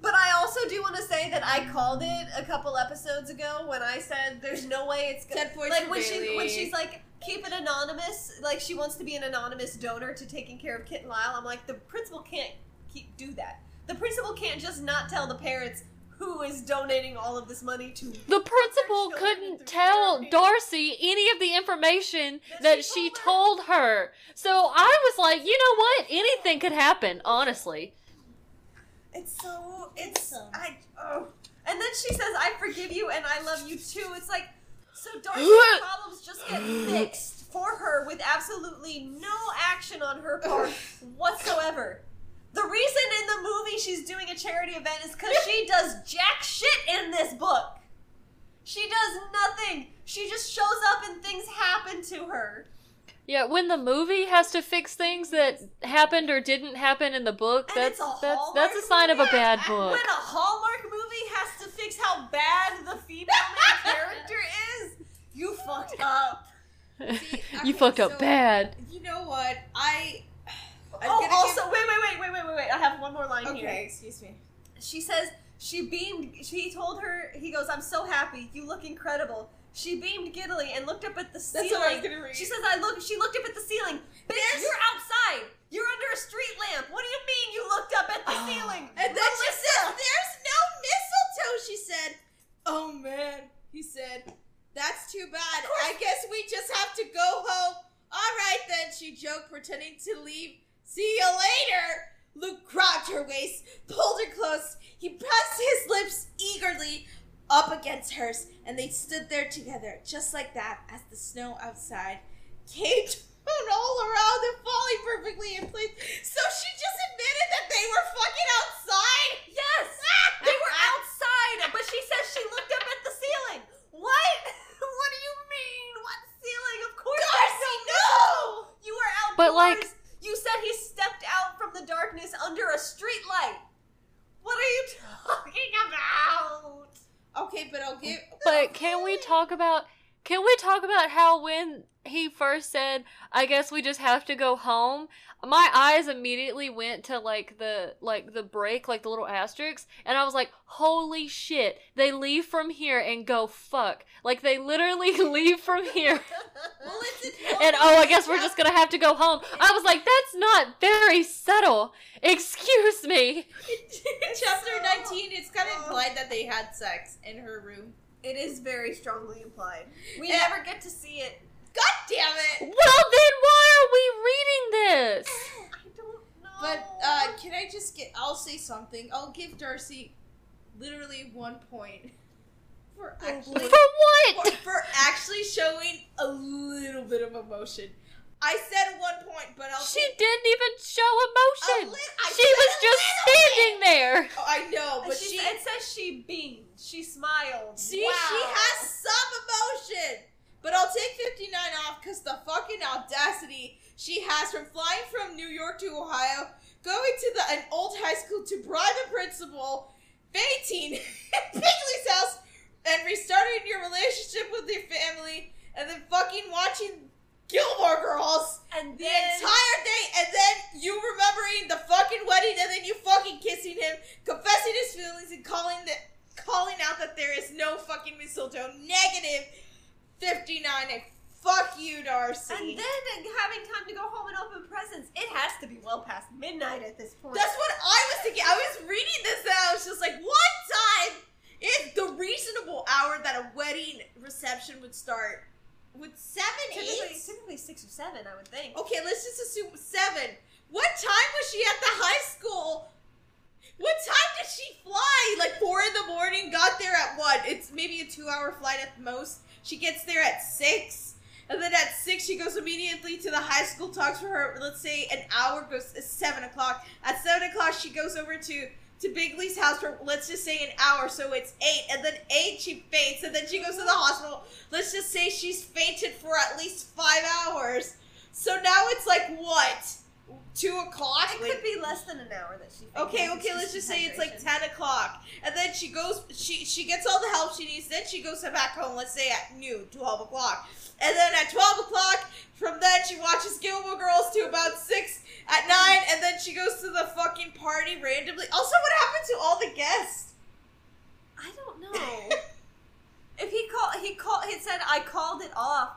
Speaker 2: But I also do want to say that I called it a couple episodes ago when I said there's no way it's gonna like when she when she's like keep it anonymous like she wants to be an anonymous donor to taking care of Kit and Lyle. I'm like the principal can't keep do that. The principal can't just not tell the parents who is donating all of this money to
Speaker 1: The principal couldn't tell. Darcy any of the information
Speaker 2: That
Speaker 1: that
Speaker 2: she
Speaker 1: she told her. So I was like, you know what? Anything could happen, honestly.
Speaker 2: It's so it's
Speaker 3: Awesome.
Speaker 2: I oh. And then she says, "I forgive you and I love you too." It's like so Darcy's problems just get fixed for her with absolutely no action on her part whatsoever. The reason in the movie she's doing a charity event is because she does jack shit in this book. She does nothing. She just shows up and things happen to her.
Speaker 1: Yeah, when the movie has to fix things that happened or didn't happen in the book,
Speaker 2: And
Speaker 1: that's
Speaker 2: a
Speaker 1: that's that's a sign of a bad book.
Speaker 2: When a Hallmark movie has to fix how bad the female character is, you fucked up.
Speaker 3: See,
Speaker 1: you fucked up
Speaker 3: so-
Speaker 1: bad.
Speaker 3: You know what? I. I'm
Speaker 2: oh, also,
Speaker 3: give-
Speaker 2: wait, wait, wait, wait, wait, wait. I have one more line
Speaker 3: Okay,
Speaker 2: here.
Speaker 3: excuse me.
Speaker 2: She says she beamed. She told her. He goes, "I'm so happy. You look incredible." She beamed giddily and looked up at the ceiling.
Speaker 3: That's what I was gonna read.
Speaker 2: She says, "I look." She looked up at the ceiling. Bitch,
Speaker 3: There's-
Speaker 2: you're outside. You're under a street lamp. What do you mean you looked up at the
Speaker 1: Oh.
Speaker 2: ceiling?
Speaker 3: And then she
Speaker 2: Melissa!
Speaker 3: says, "There's no mistletoe." She said, "Oh man," he said, "That's too bad. I guess we just have to go home." All right then, she joked, pretending to leave. See you later. Luke grabbed her waist, pulled her close. He pressed his lips eagerly up against hers, and they stood there together, just like that, as the snow outside came down all around and falling perfectly in place. So she just admitted that they were fucking outside.
Speaker 2: Yes, they were outside, but she says she looked up at the ceiling. What? What do you mean? What ceiling? Of course, there's
Speaker 3: Darcy,
Speaker 2: no
Speaker 3: no!
Speaker 2: mistletoe. You were outdoors.
Speaker 1: But, like-
Speaker 2: you said he stepped out from the darkness under a street light. What are you talking about?
Speaker 3: Okay, but I'll give.
Speaker 1: But can we talk about can we talk about how when he first said, "I guess we just have to go home," my eyes immediately went to like the like the break, like the little asterisks, and I was like, "Holy shit! They leave from here and go fuck!" Like they literally leave from here,
Speaker 3: Well, it's
Speaker 1: and oh, I guess we're just gonna have to go home. I was like, "That's not very subtle." Excuse me.
Speaker 3: Chapter
Speaker 2: so-
Speaker 3: 19, it's kind of implied that they had sex in her room.
Speaker 2: It is very strongly implied. We
Speaker 3: Yeah.
Speaker 2: never get to see it.
Speaker 3: God damn it!
Speaker 1: Well, then why are we reading this?
Speaker 2: I don't know.
Speaker 3: But, uh, can I just get. I'll say something. I'll give Darcy literally one point for
Speaker 1: For
Speaker 3: actually. for,
Speaker 1: what?
Speaker 3: for actually showing a little bit of emotion. I said one point, but I'll
Speaker 1: She
Speaker 3: take
Speaker 1: didn't even show emotion.
Speaker 3: li-
Speaker 1: She was just
Speaker 3: little bit.
Speaker 1: standing there.
Speaker 3: Oh, I know, but
Speaker 2: she,
Speaker 3: she.
Speaker 2: it says she beamed. She smiled.
Speaker 3: See,
Speaker 2: wow.
Speaker 3: she has some emotion. But I'll take 59 off because the fucking audacity she has from flying from New York to Ohio, going to the an old high school to bribe the principal, fainting in Bingley's house, and restarting your relationship with your family, and then fucking watching Gilmore Girls
Speaker 2: And
Speaker 3: the entire day, and then you remembering the fucking wedding, and then you fucking kissing him, confessing his feelings, and calling the calling out that there is no fucking mistletoe. Negative fifty nine. And fuck you, Darcy.
Speaker 2: and then having time to go home and open presents. It has to be well past midnight at this point.
Speaker 3: That's what I was thinking. I was reading this, and I was just like, what time is the reasonable hour that a wedding reception would start? Would seven,
Speaker 2: typically,
Speaker 3: eight?
Speaker 2: typically six or seven, I would think.
Speaker 3: Okay, let's just assume seven. What time was she at the high school? What time did she fly? Like four in the morning. Got there at what? It's maybe a two-hour flight at the most. She gets there at six, and then at six she goes immediately to the high school. Talks for her. Let's say an hour goes seven o'clock. At seven o'clock she goes over to to Bingley's house for let's just say an hour. So it's eight, and then eight she faints, and then she goes to the hospital. Let's just say she's fainted for at least five hours. So now it's like what? Two o'clock?
Speaker 2: It could be less than an hour that she.
Speaker 3: Okay, okay, let's just say it's like ten o'clock. And then she goes she she gets all the help she needs, then she goes back home, let's say at noon, twelve o'clock. And then at twelve o'clock, from then she watches Gilmore Girls to about six at nine, and then she goes to the fucking party randomly. Also, what happened to all the guests?
Speaker 2: I don't know. if he called, he called. He said I called it off,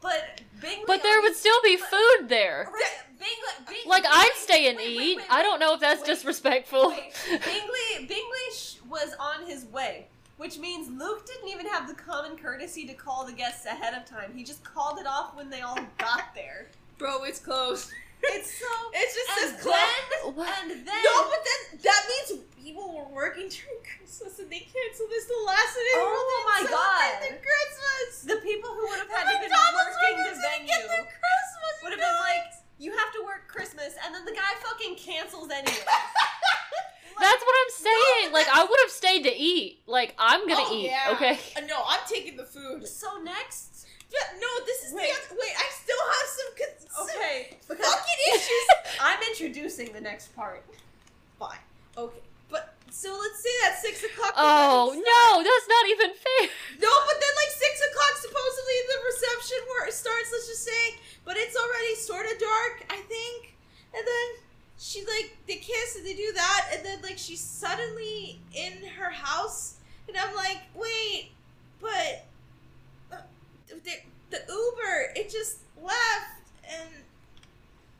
Speaker 2: but Bingley.
Speaker 1: But there would still be food there.
Speaker 2: Right, Bingley, Bing-
Speaker 1: Like I'd stay and
Speaker 2: wait,
Speaker 1: eat.
Speaker 2: wait, wait,
Speaker 1: I don't know if that's
Speaker 2: wait,
Speaker 1: disrespectful.
Speaker 2: Wait, Bingley, Bingley sh- was on his way, which means Luke didn't even have the common courtesy to call the guests ahead of time. He just called it off when they all got there.
Speaker 3: Bro, it's closed.
Speaker 2: It's so.
Speaker 3: It's just
Speaker 2: And
Speaker 3: says closed.
Speaker 2: then,
Speaker 1: What?
Speaker 2: and then,
Speaker 3: No, but then that means people were working during Christmas and they canceled this the last minute.
Speaker 2: Oh my
Speaker 3: didn't
Speaker 2: God.
Speaker 3: celebrate their Christmas.
Speaker 2: the people who would have had to been
Speaker 3: McDonald's
Speaker 2: working the
Speaker 3: workers didn't get
Speaker 2: venue
Speaker 3: Christmas.
Speaker 2: would have been like, you have to work Christmas, and then the guy fucking cancels anyway.
Speaker 1: That's what I'm saying. Like I would have stayed to eat. Like I'm gonna
Speaker 3: Oh,
Speaker 1: eat.
Speaker 3: yeah.
Speaker 1: Okay.
Speaker 3: Uh, no, I'm taking the food.
Speaker 2: so next,
Speaker 3: Yeah, no, this is
Speaker 2: Wait.
Speaker 3: the wait. I still have some con-
Speaker 2: okay,
Speaker 3: some
Speaker 2: because
Speaker 3: fucking issues.
Speaker 2: I'm introducing the next part.
Speaker 3: Fine, okay, but so let's say that six o'clock.
Speaker 1: Oh no, that's not even fair.
Speaker 3: No, but then like six o'clock supposedly the reception where it starts. Let's just say, but it's already sort of dark, I think. And then she like they kiss and they do that, and then like she's suddenly in her house, and I'm like, wait, but uh, the, the Uber it just left, and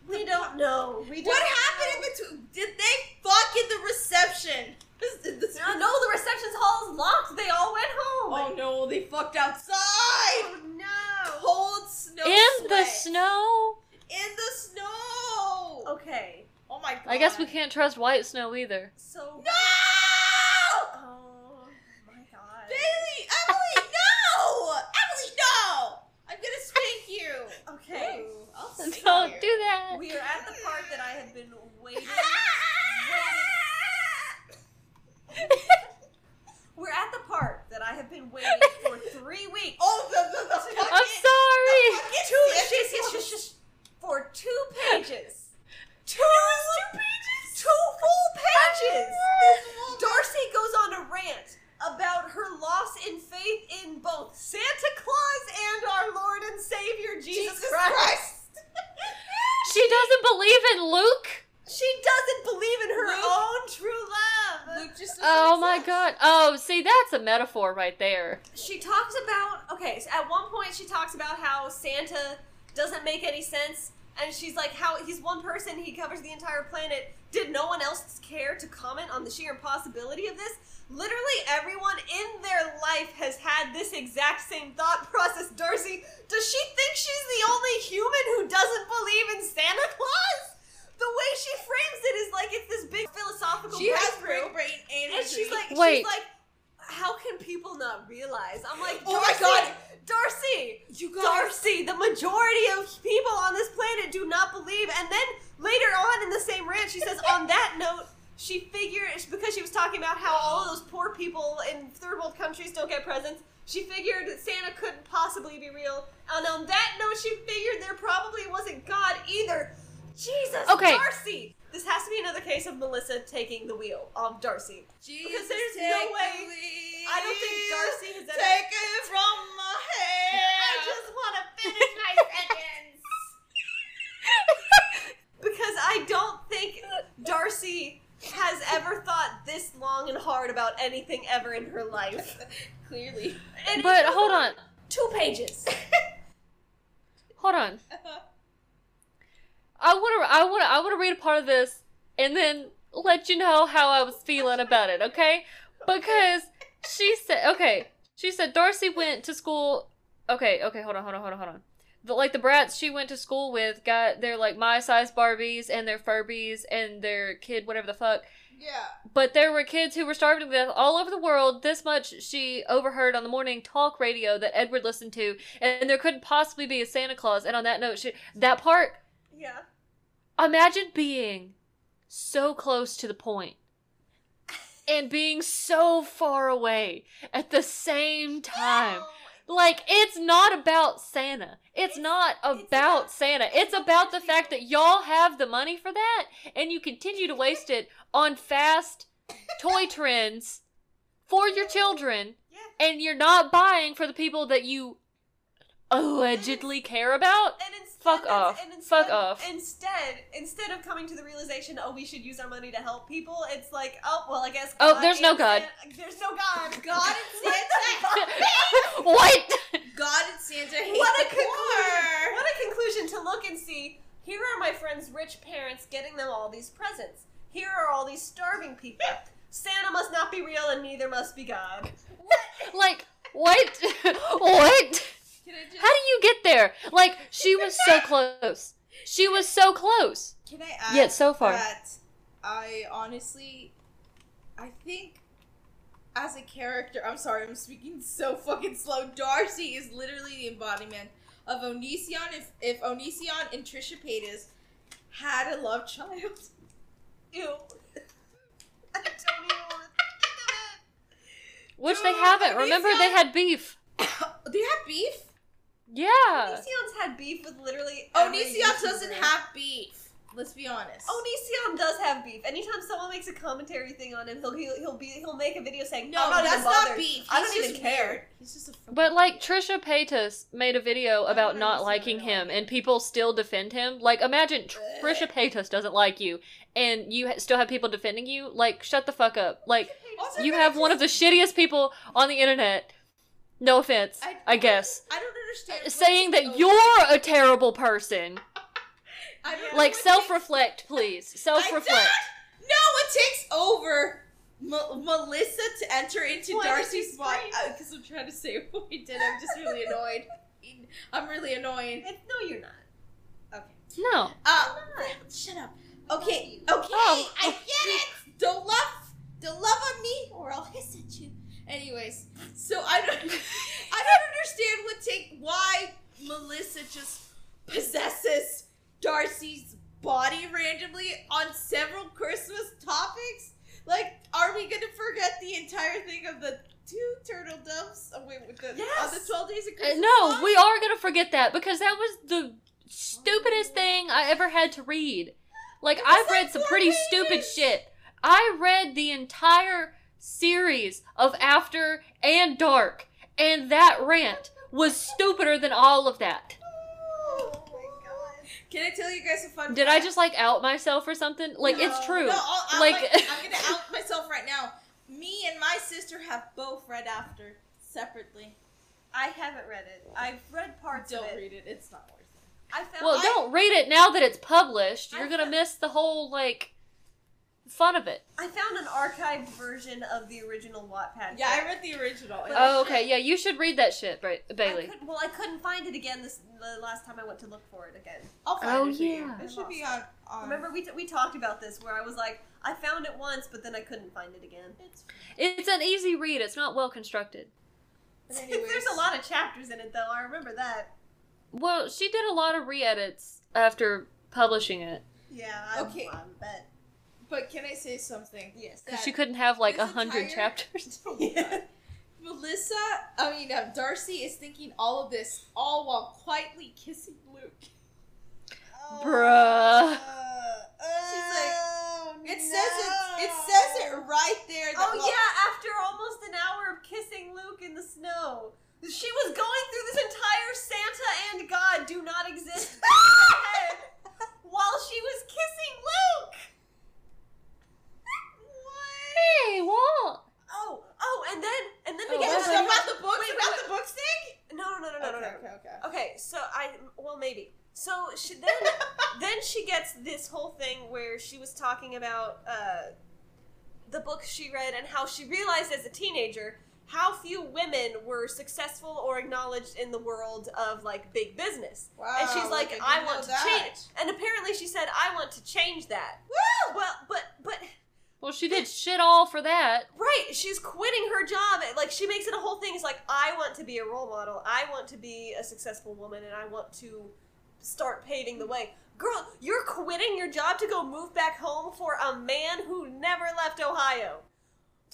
Speaker 2: We don't know. We don't
Speaker 3: what
Speaker 2: know.
Speaker 3: happened in between? Did they fuck in the reception? This- this-
Speaker 2: No, no, the reception hall is locked. They all went home.
Speaker 3: Oh no, they fucked outside.
Speaker 2: Oh, no.
Speaker 3: Cold snow.
Speaker 1: In the snow.
Speaker 3: In the snow.
Speaker 2: Okay,
Speaker 3: my god.
Speaker 1: I guess we can't trust white snow either.
Speaker 2: so.
Speaker 3: No!
Speaker 2: Oh my god.
Speaker 3: Bailey, Emily, no! Emily, no! I'm gonna spank you.
Speaker 2: Okay,
Speaker 3: Ooh, I'll spank
Speaker 1: Don't
Speaker 3: you.
Speaker 1: do that.
Speaker 2: we are at the part that I have been waiting. We're at the part that I have been waiting for three weeks.
Speaker 3: Oh, the the the fucking.
Speaker 1: I'm sorry.
Speaker 3: the fucking
Speaker 2: Two,
Speaker 3: Santa
Speaker 2: shush, shush,
Speaker 3: Claus.
Speaker 2: shush, shush, for two pages.
Speaker 3: Two two pages.
Speaker 2: Two full pages. Darcy goes on a rant about her loss in faith in both Santa Claus and our Lord and Savior Jesus,
Speaker 3: Jesus
Speaker 2: Christ.
Speaker 3: Christ.
Speaker 1: She doesn't believe in Luke.
Speaker 2: She doesn't believe in her
Speaker 3: Luke-
Speaker 2: own true love.
Speaker 3: Luke just doesn't
Speaker 1: Oh my
Speaker 3: exist.
Speaker 1: god. Oh, see, that's a metaphor right there.
Speaker 2: She talks about okay. So at one point, she talks about how Santa doesn't make any sense, and she's like, "How he's one person, he covers the entire planet. Did no one else care to comment on the sheer impossibility of this?" Literally, everyone in their life has had this exact same thought process. Darcy, does she think she's the only human who doesn't believe in Santa Claus? The way she frames it is like it's this big philosophical
Speaker 3: She has
Speaker 2: breakthrough.
Speaker 3: brain brain energy.
Speaker 2: And she's like,
Speaker 1: Wait.
Speaker 2: she's like, how can people not realize? I'm like,
Speaker 3: Oh my God.
Speaker 2: Darcy,
Speaker 3: you guys.
Speaker 2: Darcy. The majority of people on this planet do not believe. And then later on in the same rant, she says, on that note, she figured because she was talking about how all of those poor people in third world countries don't get presents. She figured that Santa couldn't possibly be real. And on that note, she figured there probably wasn't God either. Jesus,
Speaker 1: Okay.
Speaker 2: Darcy. This has to be another case of Melissa taking the wheel of Darcy.
Speaker 3: Jesus,
Speaker 2: there's
Speaker 3: take
Speaker 2: no way-
Speaker 3: the lead.
Speaker 2: I don't think Darcy has ever.
Speaker 3: Take it from my hand.
Speaker 2: I just want to finish my sentence. because I don't think Darcy has ever thought this long and hard about anything ever in her life.
Speaker 3: Clearly.
Speaker 2: And
Speaker 1: But hold on.
Speaker 2: Two pages.
Speaker 1: Hold on. I want to I want to I want to read a part of this and then let you know how I was feeling about it, okay? Because she said okay, she said Darcy went to school Okay, okay, hold on, hold on, hold on, hold on. The, like the brats she went to school with got their like my size Barbies and their Furbies and their kid whatever the fuck.
Speaker 3: Yeah.
Speaker 1: But there were kids who were starving to death all over the world. This much she overheard on the morning talk radio that Edward listened to, and there couldn't possibly be a Santa Claus. And on that note, she, that part,
Speaker 2: yeah.
Speaker 1: Imagine being so close to the point and being so far away at the same time. Like it's not about Santa. It's,
Speaker 2: It's-
Speaker 1: not
Speaker 2: it's
Speaker 1: about,
Speaker 2: about-
Speaker 1: Santa.
Speaker 2: it's about
Speaker 1: about the fact that y'all have the money for that and you continue to waste it on fast toy trends for your children
Speaker 2: Yeah.
Speaker 1: and you're not buying for the people that you allegedly care about.
Speaker 2: And
Speaker 1: Fuck off.
Speaker 2: Instead,
Speaker 1: Fuck off.
Speaker 2: Instead, instead of coming to the realization, oh, we should use our money to help people, it's like, oh, well, I guess.
Speaker 1: Oh, there's no God.
Speaker 2: Santa- there's no God.
Speaker 3: God and Santa.
Speaker 1: what?
Speaker 3: God and Santa hate
Speaker 2: what a conclusion! What a conclusion to look and see. Here are my friends' rich parents getting them all these presents. Here are all these starving people. Santa must not be real, and neither must be God.
Speaker 1: Like, what? what?
Speaker 3: Can I just?
Speaker 1: How do you get there? Like, she was so close. She was so close.
Speaker 3: Can I add
Speaker 1: Yet so far.
Speaker 3: that I honestly, I think as a character, I'm sorry, I'm speaking so fucking slow. Darcy is literally the embodiment of Onision. If if Onision and Trisha Paytas had a love child,
Speaker 2: Ew. I don't even want to
Speaker 1: Which they haven't. Remember, they had beef.
Speaker 3: they have beef.
Speaker 1: Yeah.
Speaker 2: Onision's had beef with literally. every
Speaker 3: Onision doesn't have beef. Let's be honest.
Speaker 2: Onision does have beef. Anytime someone makes a commentary thing on him, he'll he'll, he'll be he'll make a video saying,
Speaker 3: no,
Speaker 2: "I'm not
Speaker 3: that's not beef.
Speaker 2: I don't even
Speaker 3: just
Speaker 2: care."
Speaker 3: weird. He's just a.
Speaker 1: But like Trisha Paytas made a video about
Speaker 3: don't
Speaker 1: liking him, and people still defend him. Like, imagine Trisha Paytas doesn't like you, and you ha- still have people defending you. Like, shut the fuck up. Like,
Speaker 3: Also,
Speaker 1: you
Speaker 3: can I
Speaker 1: have one of the shittiest people on the internet. No offense,
Speaker 3: I-
Speaker 1: I, guess.
Speaker 3: I don't understand. what's
Speaker 1: Saying that
Speaker 3: over-
Speaker 1: you're a terrible person.
Speaker 3: I don't
Speaker 1: Like,
Speaker 3: what
Speaker 1: self reflect, please. Self reflect.
Speaker 3: No, it takes over M- Melissa to enter into
Speaker 2: Why
Speaker 3: Darcy's
Speaker 2: you
Speaker 3: spot
Speaker 2: scream?
Speaker 3: because I'm trying to say what we did. I'm just really annoyed. I'm really annoying.
Speaker 2: It- no, you're not.
Speaker 3: Okay.
Speaker 1: No.
Speaker 3: Uh,
Speaker 2: not.
Speaker 3: shut up. Okay. Okay.
Speaker 1: Oh.
Speaker 3: I get it. Don't love. Don't love on me, or I'll hiss at you. Anyways, so I don't. I don't understand what take why Melissa just possesses Darcy's body randomly on several Christmas topics. Like, are we gonna forget the entire thing of the two turtle doves? Oh, wait, with the on the
Speaker 2: Yes.
Speaker 3: twelve days of
Speaker 1: Uh,
Speaker 3: Christmas.
Speaker 1: no,
Speaker 3: song?
Speaker 1: we are gonna forget that because that was the stupidest thing I ever had to read. Like I've read some pretty stupid shit. I read the entire series of After and Dark, and that rant was stupider than all of that.
Speaker 2: Oh my god.
Speaker 3: Can I tell you guys a fun?
Speaker 1: Did I just like out myself or something? Like it's true.
Speaker 3: No, I'll, I'm
Speaker 1: Like-
Speaker 3: like, I'm gonna out myself right now. Me and my sister have both read After separately.
Speaker 2: I haven't read it. I've read parts of it.
Speaker 3: Don't
Speaker 2: of it.
Speaker 3: read it; it's not worth it.
Speaker 2: I found.
Speaker 1: Well,
Speaker 2: I-
Speaker 1: don't read it now that it's published. You're gonna miss the whole like fun of it.
Speaker 2: I found an archived version of the original Wattpad.
Speaker 3: Yeah, I read the original.
Speaker 2: But-
Speaker 1: Oh, okay. Yeah, you should read that shit, Ba-
Speaker 2: I
Speaker 1: Bailey.
Speaker 2: could, well, I couldn't find it again this the last time I went to look for it again.
Speaker 3: I'll find
Speaker 1: Oh,
Speaker 3: it for you.
Speaker 1: yeah.
Speaker 3: It should be on. on
Speaker 2: Remember, we, t- we talked about this where I was like, I found it once, but then I couldn't find it again.
Speaker 3: It's,
Speaker 1: It's an easy read. It's not well constructed.
Speaker 2: There's a lot of chapters in it, though. I remember that.
Speaker 1: Well, she did a lot of re-edits after publishing it
Speaker 2: Yeah. I,
Speaker 3: Okay.
Speaker 2: I bet.
Speaker 3: But can I say something?
Speaker 2: Yes.
Speaker 1: because she couldn't have like a hundred
Speaker 3: entire-
Speaker 1: chapters.
Speaker 3: Oh my God. Melissa, I mean um, Darcy is thinking all of this all while quietly kissing Luke.
Speaker 1: Bruh.
Speaker 3: She's like,
Speaker 2: Oh,
Speaker 3: It says it. It says it right there. that
Speaker 2: Oh
Speaker 3: while-
Speaker 2: yeah, after almost an hour of kissing Luke in the snow. She was going through this entire Santa and God do not exist in her head while she was kissing Luke. What?
Speaker 1: Hey, Walt.
Speaker 2: Oh, oh, and then and then we
Speaker 3: Oh,
Speaker 2: get
Speaker 3: was
Speaker 2: to
Speaker 3: it
Speaker 2: the-
Speaker 3: about the books?
Speaker 2: Wait, wait,
Speaker 3: about
Speaker 2: wait.
Speaker 3: the books thing?
Speaker 2: No, no, no, no, no, no,
Speaker 3: okay,
Speaker 2: no.
Speaker 3: okay, okay.
Speaker 2: Okay, so I well maybe. So she then then she gets this whole thing where she was talking about uh, the book she read and how she realized as a teenager how few women were successful or acknowledged in the world of like big business.
Speaker 3: Wow.
Speaker 2: and she's like,
Speaker 3: didn't
Speaker 2: I,
Speaker 3: know
Speaker 2: want to
Speaker 3: that.
Speaker 2: change. And apparently she said, I want to change that.
Speaker 3: Woo!
Speaker 2: Well, but but
Speaker 1: Well, she did shit all for that.
Speaker 2: Right, she's quitting her job. Like she makes it a whole thing. It's like I want to be a role model. I want to be a successful woman, and I want to start paving the way. Girl, you're quitting your job to go move back home for a man who never left Ohio.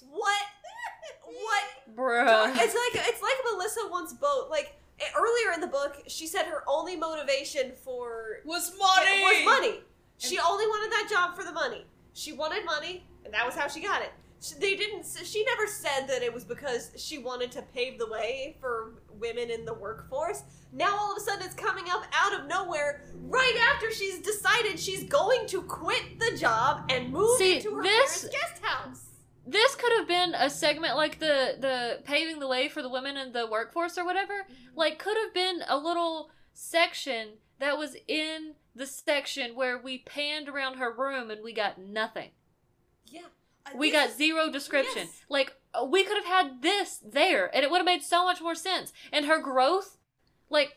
Speaker 2: What? what?
Speaker 1: Bruh.
Speaker 2: It's like it's like Melissa once both like earlier in the book. She said her only motivation for
Speaker 3: Was money.
Speaker 2: was money. She only wanted that job for the money. She wanted money, and that was how she got it. She, they didn't. She never said that it was because she wanted to pave the way for women in the workforce. Now all of a sudden it's coming up out of nowhere, right after she's decided she's going to quit the job and move
Speaker 1: See,
Speaker 2: into her
Speaker 1: this-
Speaker 2: parents' guest house.
Speaker 1: This could have been a segment like the the paving the way for the women in the workforce or whatever. Mm-hmm. Like could have been a little section that was in the section where we panned around her room and we got nothing. We got zero description.
Speaker 3: Yes.
Speaker 1: Like uh, we could have had this there, and it would have made so much more sense. And her growth, like,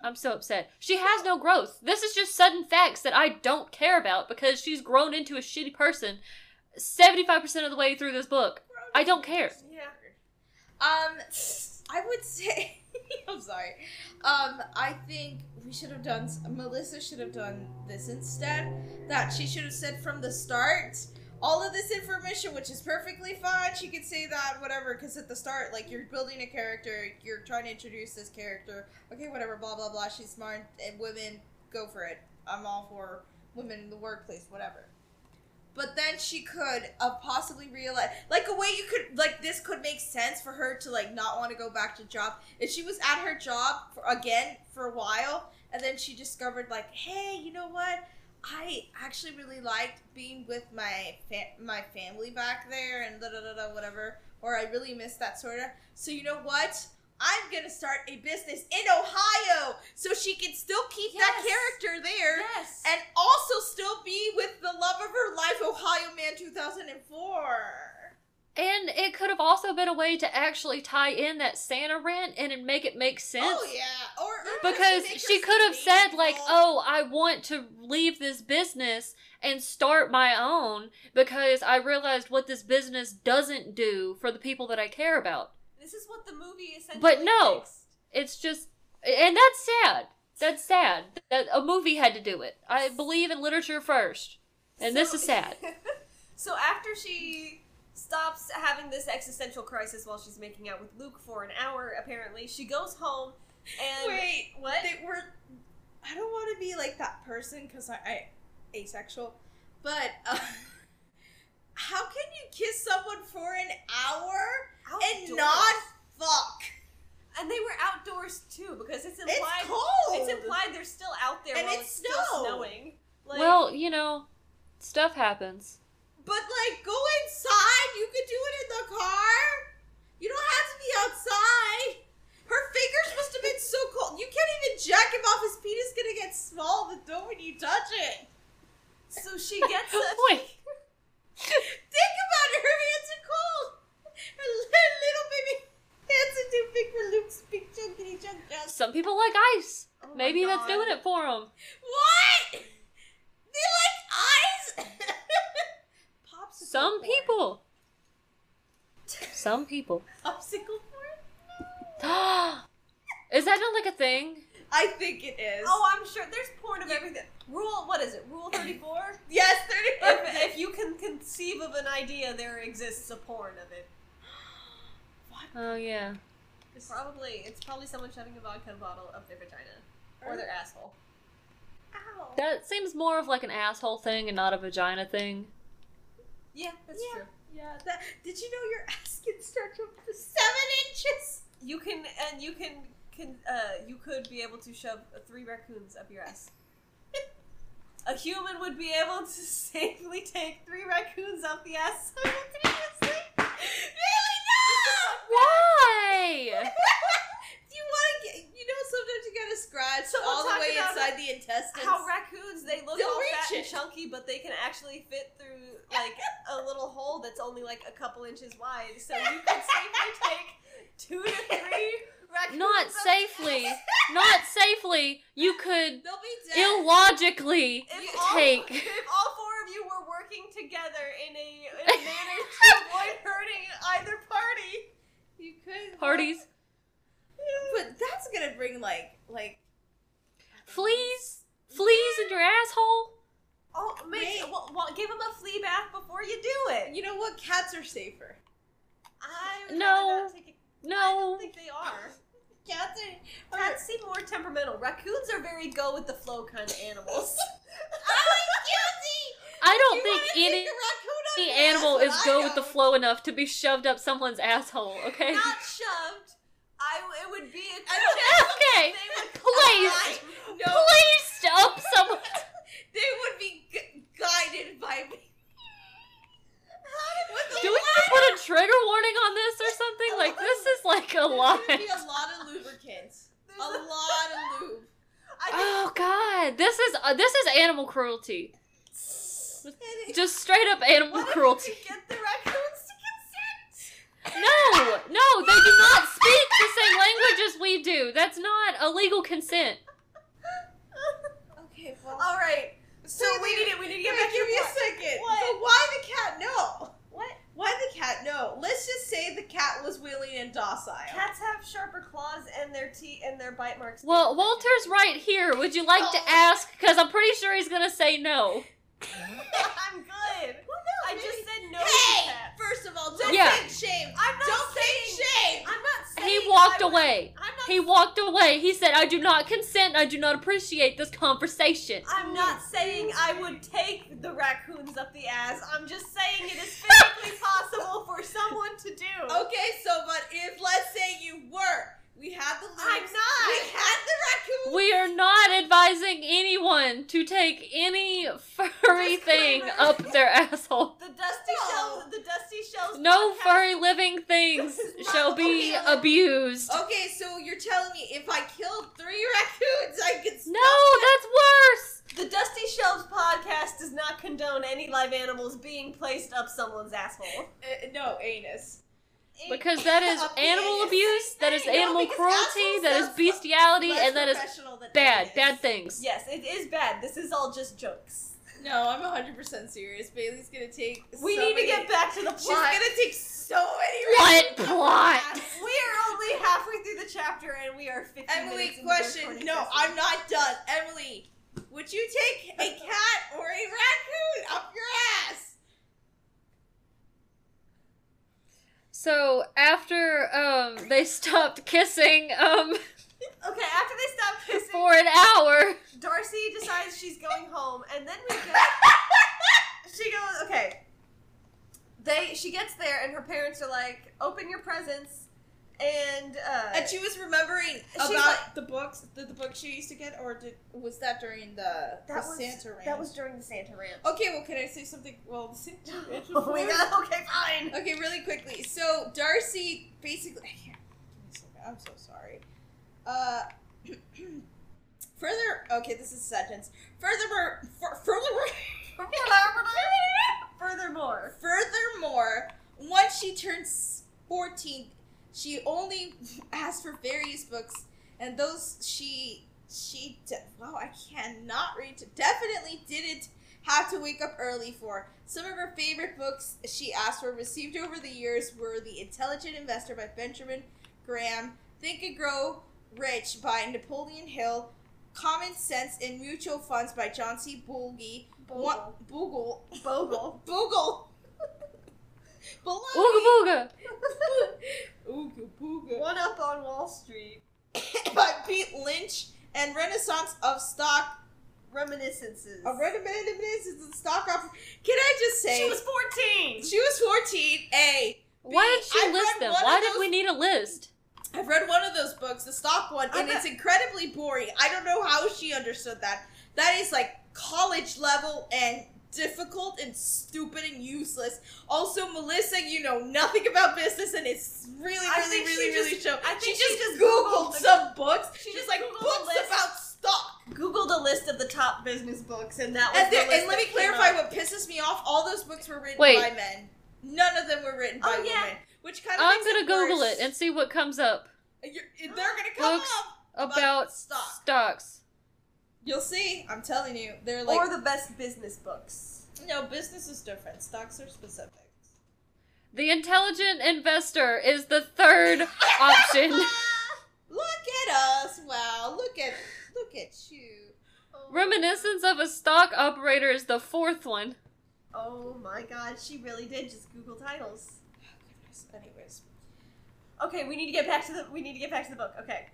Speaker 1: I'm so upset. She has no growth. This is just sudden facts that I don't care about because she's grown into a shitty person. Seventy-five percent of the way through this book, I don't care.
Speaker 2: Yeah.
Speaker 3: Um, I would say, I'm sorry. Um, I think we should have done. Melissa should have done this instead. That she should have said from the start all of this information, which is perfectly fine. She could say that whatever, because at the start, like you're building a character, you're trying to introduce this character. Okay, whatever, blah blah blah. She's smart, and women go for it. I'm all for women in the workplace, whatever but then she could uh, possibly realize like a way you could like this could make sense for her to like not want to go back to job if she was at her job for, again for a while and then she discovered like hey you know what i actually really liked being with my fa- my family back there and da da da da whatever or i really miss that sort of so you know what i'm gonna start a business in ohio so she can still keep that character there
Speaker 2: Yes.
Speaker 3: and also still be with the love of her life, Ohio Man 2004.
Speaker 1: And it could have also been a way to actually tie in that Santa rant and make it make oh, sense.
Speaker 3: Oh yeah, or, or
Speaker 1: because
Speaker 3: her
Speaker 1: she could have said like oh i want to leave this business and start my own because i realized what this business doesn't do for the people that i care about
Speaker 2: This is what the movie essentially.
Speaker 1: But no.
Speaker 2: fixed.
Speaker 1: it's just and that's sad that's sad that a movie had to do it i believe in literature first and this is sad
Speaker 2: so after she stops having this existential crisis while she's making out with Luke for an hour, apparently she goes home and
Speaker 3: Wait,
Speaker 2: what?
Speaker 3: they were. I don't want to be like that person because I, I asexual, but uh, how can you kiss someone for an hour and not fuck?
Speaker 2: And they were outdoors too because it's implied.
Speaker 3: It's cold.
Speaker 2: It's implied they're still out there
Speaker 3: And
Speaker 2: while
Speaker 3: it's
Speaker 2: it's, still snowing. Like,
Speaker 1: well you know stuff happens
Speaker 3: But like, go inside. You could do it in the car. You don't have to be outside. Her fingers must have been so cold. You can't even jack him off. His penis gonna get small the dough when you touch it.
Speaker 2: so she gets a
Speaker 1: wait
Speaker 3: Think about it. Her hands are cold. Her li- little baby hands are too big for Luke's big chunky chunk
Speaker 1: some people like ice
Speaker 2: Oh
Speaker 1: maybe that's doing it for them
Speaker 3: What? They like eyes. Popsicle
Speaker 1: some
Speaker 3: corn.
Speaker 1: people some people
Speaker 3: Popsicle corn.
Speaker 1: is that not like a thing
Speaker 3: I think it is.
Speaker 2: Oh, I'm sure there's porn of everything. Rule what is it? Rule thirty four.
Speaker 3: yes, 34.
Speaker 2: if, if you can conceive of an idea, there exists a porn of it. What?
Speaker 1: Oh yeah
Speaker 2: It's probably it's probably someone shoving a vodka bottle up their vagina or their asshole.
Speaker 3: Ow.
Speaker 1: That seems more of like an asshole thing and not a vagina thing.
Speaker 2: Yeah, that's
Speaker 3: Yeah.
Speaker 2: true.
Speaker 3: Yeah, that, did you know your ass can stretch up to seven inches?
Speaker 2: You can and you can can uh you could be able to shove uh, three raccoons up your ass. a human would be able to safely take three raccoons up the ass simultaneously.
Speaker 3: really not.
Speaker 1: Why?
Speaker 3: Do you want to get? You know, sometimes you gotta scratch
Speaker 2: So we'll
Speaker 3: all the way inside the intestines.
Speaker 2: How raccoons they look
Speaker 3: They'll
Speaker 2: all
Speaker 3: reach
Speaker 2: fat and chunky, but they can actually fit through like a little hole that's only like a couple inches wide. So you could safely take two to three raccoons.
Speaker 1: Not safely. Not safely. You could
Speaker 3: They'll be dead.
Speaker 1: illogically
Speaker 2: If all,
Speaker 1: take.
Speaker 2: if all four of you were working together in a, in a manner to avoid hurting either party,
Speaker 3: You could
Speaker 1: Parties.
Speaker 3: but that's gonna bring like like
Speaker 1: Fleas? Fleas in your asshole?
Speaker 2: oh, make,
Speaker 3: Wait.
Speaker 2: well, well, give them a flea bath before you do it.
Speaker 3: You know what? Cats are safer.
Speaker 2: I would
Speaker 1: No.
Speaker 2: rather not take it. I
Speaker 1: No.
Speaker 2: don't think they are.
Speaker 3: Cats are.
Speaker 2: Cats seem more temperamental. Raccoons are very go with the flow kind of animals.
Speaker 1: I don't
Speaker 3: You
Speaker 1: think any
Speaker 3: take raccoon on
Speaker 1: any animal is go with the flow enough to be shoved up someone's asshole, okay?
Speaker 2: Not shoved. I it would be a
Speaker 3: I don't-
Speaker 1: Okay. Please.
Speaker 3: No,
Speaker 1: Please up someone.
Speaker 3: they would be gu- guided by me.
Speaker 1: Do we need to put a trigger warning on this or something? Like this is like a lot.
Speaker 3: There's gonna be a lot of lubricants. A
Speaker 2: There's a-
Speaker 3: lot of lube.
Speaker 1: Oh god, this is uh, this is animal cruelty. Just straight up animal
Speaker 2: what
Speaker 1: cruelty.
Speaker 2: get the
Speaker 1: No, no, they do not speak the same language as we do. That's not a legal consent.
Speaker 3: Okay, well.
Speaker 2: All right. So
Speaker 3: Wait,
Speaker 2: we need it. we need to get
Speaker 3: Wait,
Speaker 2: back to
Speaker 3: give me
Speaker 2: your
Speaker 3: a second.
Speaker 2: What?
Speaker 3: So why the cat no?
Speaker 2: What?
Speaker 3: Why the cat no? Let's just say the cat was willing and docile.
Speaker 2: Cats have sharper claws and their teeth and their bite marks.
Speaker 1: Well, Walter's right here. Would you like to
Speaker 3: Oh.
Speaker 1: ask? Because I'm pretty sure he's gonna say no.
Speaker 2: I'm good.
Speaker 3: Well, no,
Speaker 2: I
Speaker 3: maybe-
Speaker 2: just said no
Speaker 3: Hey!
Speaker 2: to.
Speaker 3: First of all, don't
Speaker 1: Yeah.
Speaker 3: take shame.
Speaker 2: I'm not
Speaker 3: don't
Speaker 2: saying.
Speaker 3: take shame.
Speaker 2: I'm not saying.
Speaker 1: He walked
Speaker 2: I would-
Speaker 1: away.
Speaker 2: I'm not.
Speaker 1: He walked away. He said, "I do not consent. I do not appreciate this conversation."
Speaker 2: I'm not saying I would take the raccoons up the ass. I'm just saying it is physically possible for someone to do.
Speaker 3: Okay, so but if let's say you were, we had the
Speaker 2: I'm not.
Speaker 3: We had the raccoon.
Speaker 1: We are not advising anyone to take any furry thing up their asshole.
Speaker 2: The dusty
Speaker 3: No.
Speaker 2: shells. The dusty shells.
Speaker 1: No
Speaker 2: podcast-
Speaker 1: furry living things shall be
Speaker 3: okay.
Speaker 1: abused.
Speaker 3: Okay, so you're telling me if I killed three raccoons, I could stop
Speaker 1: No, that's worse.
Speaker 2: The Dusty Shelves podcast does not condone any live animals being placed up someone's asshole.
Speaker 3: Uh, no, anus.
Speaker 1: Because that is animal abuse, that is animal
Speaker 3: because
Speaker 1: cruelty, that is bestiality, and that is bad,
Speaker 3: anus.
Speaker 1: bad things.
Speaker 2: Yes, it is bad. This is all just jokes.
Speaker 3: No, I'm 100% serious. Bailey's gonna take.
Speaker 2: We
Speaker 3: so
Speaker 2: need
Speaker 3: many-
Speaker 2: to get back to the plot.
Speaker 3: She's
Speaker 2: plot.
Speaker 3: gonna take so many.
Speaker 1: What
Speaker 3: raccoons.
Speaker 1: plot?
Speaker 2: We are only halfway through the chapter and we are 50
Speaker 3: Emily,
Speaker 2: minutes into
Speaker 3: question. No,
Speaker 2: session.
Speaker 3: I'm not done. Emily, would you take a cat or a raccoon up your ass?
Speaker 1: So after um they stopped kissing um
Speaker 2: Okay, after they stop kissing,
Speaker 1: for an hour,
Speaker 2: Darcy decides she's going home, and then we get. she goes, okay. They she gets there, and her parents are like, "Open your presents," and uh,
Speaker 3: And she was remembering about
Speaker 2: like-
Speaker 3: the books, the, the books she used to get, or did was that during the, the
Speaker 2: that was
Speaker 3: Santa ranch?
Speaker 2: that was during the Santa ranch.
Speaker 3: Okay, well, can I say something? Well, the Santa ranch.
Speaker 2: Oh my god! Okay, fine.
Speaker 3: Okay, really quickly. So Darcy basically, I can't. give me a second, I'm so sorry. Uh, further. Okay, this is a sentence. Furthermore, fur, furthermore,
Speaker 2: Furthermore,
Speaker 3: furthermore, once she turns fourteen, she only asked for various books, and those she she de- wow I cannot read. Definitely didn't have to wake up early for. Some of her favorite books she asked for received over the years were The Intelligent Investor by Benjamin Graham, Think and Grow Rich by Napoleon Hill, Common Sense and Mutual Funds by John C. Bulgy, One- Bogle,
Speaker 2: Bogle.
Speaker 3: Bogle,
Speaker 1: ooga
Speaker 3: Baloney.
Speaker 1: booga.
Speaker 3: Ooga booga.
Speaker 2: One up on Wall Street.
Speaker 3: by Pete Lynch and Renaissance of Stock.
Speaker 2: Reminiscences.
Speaker 3: A reminiscence of stock. Op- Can I just say
Speaker 2: She was 14.
Speaker 3: she was fourteen? A.
Speaker 1: Why did she
Speaker 3: I've
Speaker 1: list them? Why did
Speaker 3: those-
Speaker 1: we need a list?
Speaker 3: I've read one of those books, the stock one, and
Speaker 2: bet-
Speaker 3: it's incredibly boring. I don't know how she understood that. That is like college level and difficult and stupid and useless. Also, Melissa, you know nothing about business, and it's really,
Speaker 2: I
Speaker 3: really,
Speaker 2: think she
Speaker 3: really, really
Speaker 2: just-
Speaker 3: show.
Speaker 2: I
Speaker 3: She
Speaker 2: think
Speaker 3: just,
Speaker 2: she just
Speaker 3: googled,
Speaker 2: Googled the-
Speaker 3: some books.
Speaker 2: she
Speaker 3: She's
Speaker 2: just
Speaker 3: like
Speaker 2: Googled a
Speaker 3: books
Speaker 2: list.
Speaker 3: about stock.
Speaker 2: Googled a list of the top business books, and that was
Speaker 3: And,
Speaker 2: the
Speaker 3: there,
Speaker 2: list
Speaker 3: and let me
Speaker 2: that came
Speaker 3: clarify
Speaker 2: up.
Speaker 3: what pisses me off. All those books were written
Speaker 1: Wait.
Speaker 3: by men. None of them were written oh, by
Speaker 2: Oh, yeah.
Speaker 3: women. Which kind of
Speaker 1: I'm
Speaker 3: makes
Speaker 1: gonna
Speaker 3: it
Speaker 1: Google
Speaker 3: worse.
Speaker 1: it and see what comes up
Speaker 3: You're, they're gonna come
Speaker 1: Books
Speaker 3: up. About
Speaker 1: about
Speaker 3: stock.
Speaker 1: stocks.
Speaker 3: You'll see. I'm telling you, they're like
Speaker 2: or the best business books.
Speaker 3: no business is different. Stocks are specific.
Speaker 1: The intelligent investor is the third option.
Speaker 3: Look at us! Wow, look at look at you. Oh.
Speaker 1: Reminiscence of a stock operator is the fourth one.
Speaker 2: Oh my god, she really did just Google titles.
Speaker 3: Oh, goodness. Anyways,
Speaker 2: Okay, we need to get back to the we need to get back to the book. Okay.